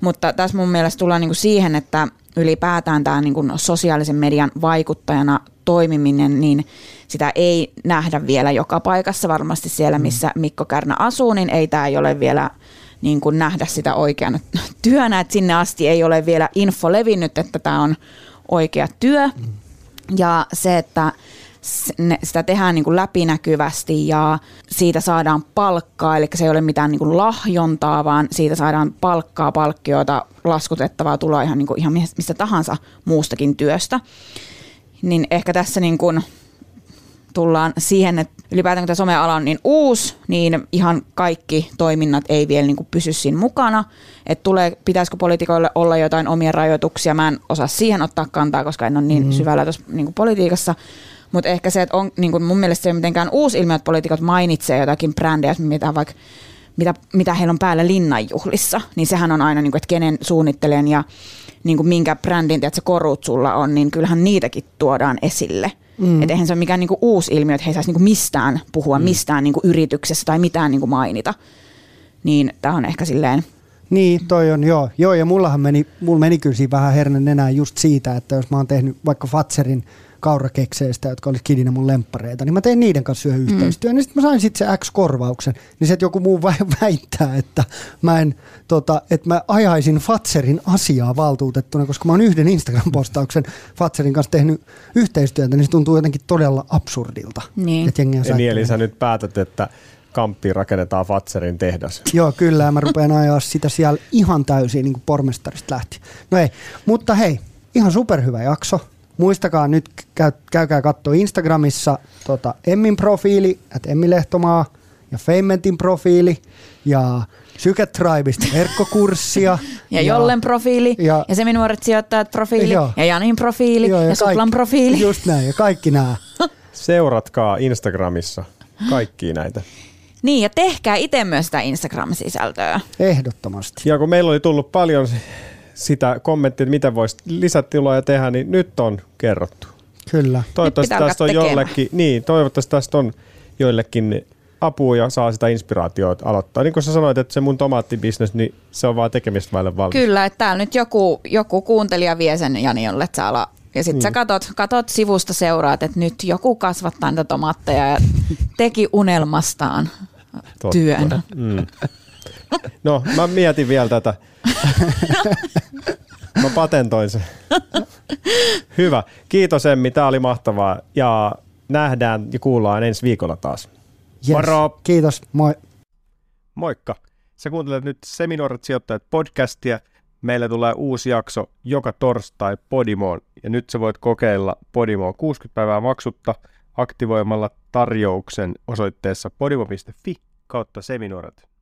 Mutta tässä mun mielestä tullaan niin kuin siihen, että ylipäätään tämä niin kuin sosiaalisen median vaikuttajana toimiminen, niin sitä ei nähdä vielä joka paikassa. Varmasti siellä, missä Mikko Kärnä asuu, niin ei tämä ei ole vielä niin kuin nähdä sitä oikeana työnä, että sinne asti ei ole vielä info levinnyt, että tämä on oikea työ. Ja se, että ne- sitä tehdään niin kuin läpinäkyvästi ja siitä saadaan palkkaa, eli se ei ole mitään niin kuin lahjontaa, vaan siitä saadaan palkkaa, palkkioita, laskutettavaa tuloa ihan, niin kuin, ihan mistä tahansa muustakin työstä. Niin ehkä tässä niin kuin tullaan siihen, että ylipäätään kun tämä someala on niin uusi, niin ihan kaikki toiminnat ei vielä niin kuin pysy siinä mukana. Että tulee, pitäisikö poliitikoille olla jotain omia rajoituksia, mä en osaa siihen ottaa kantaa, koska en ole niin mm. syvällä tuossa niin kuin politiikassa. Mutta ehkä se, että on, niin kuin mun mielestä se ei ole mitenkään uusi ilmiö, että poliitikot mainitsee jotakin brändejä, mitä vaikka mitä, mitä heillä on päällä linnanjuhlissa, niin sehän on aina, niin kuin, että kenen suunnittelijan ja niin kuin minkä brändin tiedätkö, korut sulla on, niin kyllähän niitäkin tuodaan esille. Mm. Että eihän se ole mikään niin kuin uusi ilmiö, että he saisi niin kuin mistään puhua, mm. mistään niin kuin yrityksessä tai mitään niin kuin mainita. Niin tämä on ehkä silleen, Niin, toi on, joo. Joo, ja mullahan meni, mulla meni kyllä siinä vähän hernen enää just siitä, että jos mä oon tehnyt vaikka Fatserin kaurakekseistä, jotka olisi kidinä mun lemppareita, niin mä tein niiden kanssa yhden yhteistyön, niin sitten mä sain sitten se X-korvauksen. Niin se, että joku muu vai- väittää, että mä, en, tota, että mä ajaisin Fatserin asiaa valtuutettuna, koska mä oon yhden Instagram-postauksen Fatserin kanssa tehnyt yhteistyötä, niin se tuntuu jotenkin todella absurdilta. Niin. Että jengi on Niin, eli sä nyt päätät, että kamppiin rakennetaan Fatserin tehdas. Joo, kyllä, ja mä rupean ajaa sitä siellä ihan täysin niin kuin pormestarista lähti. No ei, mutta hei, ihan superhyvä jakso. Muistakaa nyt, käy, käykää katsoa Instagramissa tota, Emmin profiili, että Emmi Lehtomaa, ja Feimentin profiili, ja Syketribeista verkkokurssia. ja, ja Jollen profiili, ja, ja, ja Seminuoret sijoittajat profiili, joo, ja Janin profiili, joo, ja, ja Suplan profiili. Just näin, ja kaikki nämä. Seuratkaa Instagramissa kaikki näitä. Niin, ja tehkää itse myös sitä Instagram-sisältöä. Ehdottomasti. Ja kun meillä oli tullut paljon sitä kommenttia, että miten voisi lisätiloja tehdä, niin nyt on kerrottu. Kyllä. Toivottavasti tästä on jollekin, niin, toivottavasti tästä on joillekin apua ja saa sitä inspiraatiota aloittaa. Niin kuin sä sanoit, että se mun tomaattibisnes, niin se on vaan tekemistä vaille valmis. Kyllä, että täällä nyt joku, joku kuuntelija vie sen Jani, jolle sä ala ja sitten niin. sä katot, katot sivusta seuraat, että nyt joku kasvattaa niitä tomaatteja ja teki unelmastaan Totta. työn. Mm. No, mä mietin vielä tätä. Mä patentoin sen. Hyvä. Kiitos Emmi, tää oli mahtavaa. Ja nähdään ja kuullaan ensi viikolla taas. Yes. Moro! Kiitos, moi! Moikka! Sä kuuntelet nyt Seminoorat sijoittajat podcastia. Meillä tulee uusi jakso joka torstai Podimoon. Ja nyt sä voit kokeilla Podimoa 60 päivää maksutta aktivoimalla tarjouksen osoitteessa podimo.fi kautta seminoorat.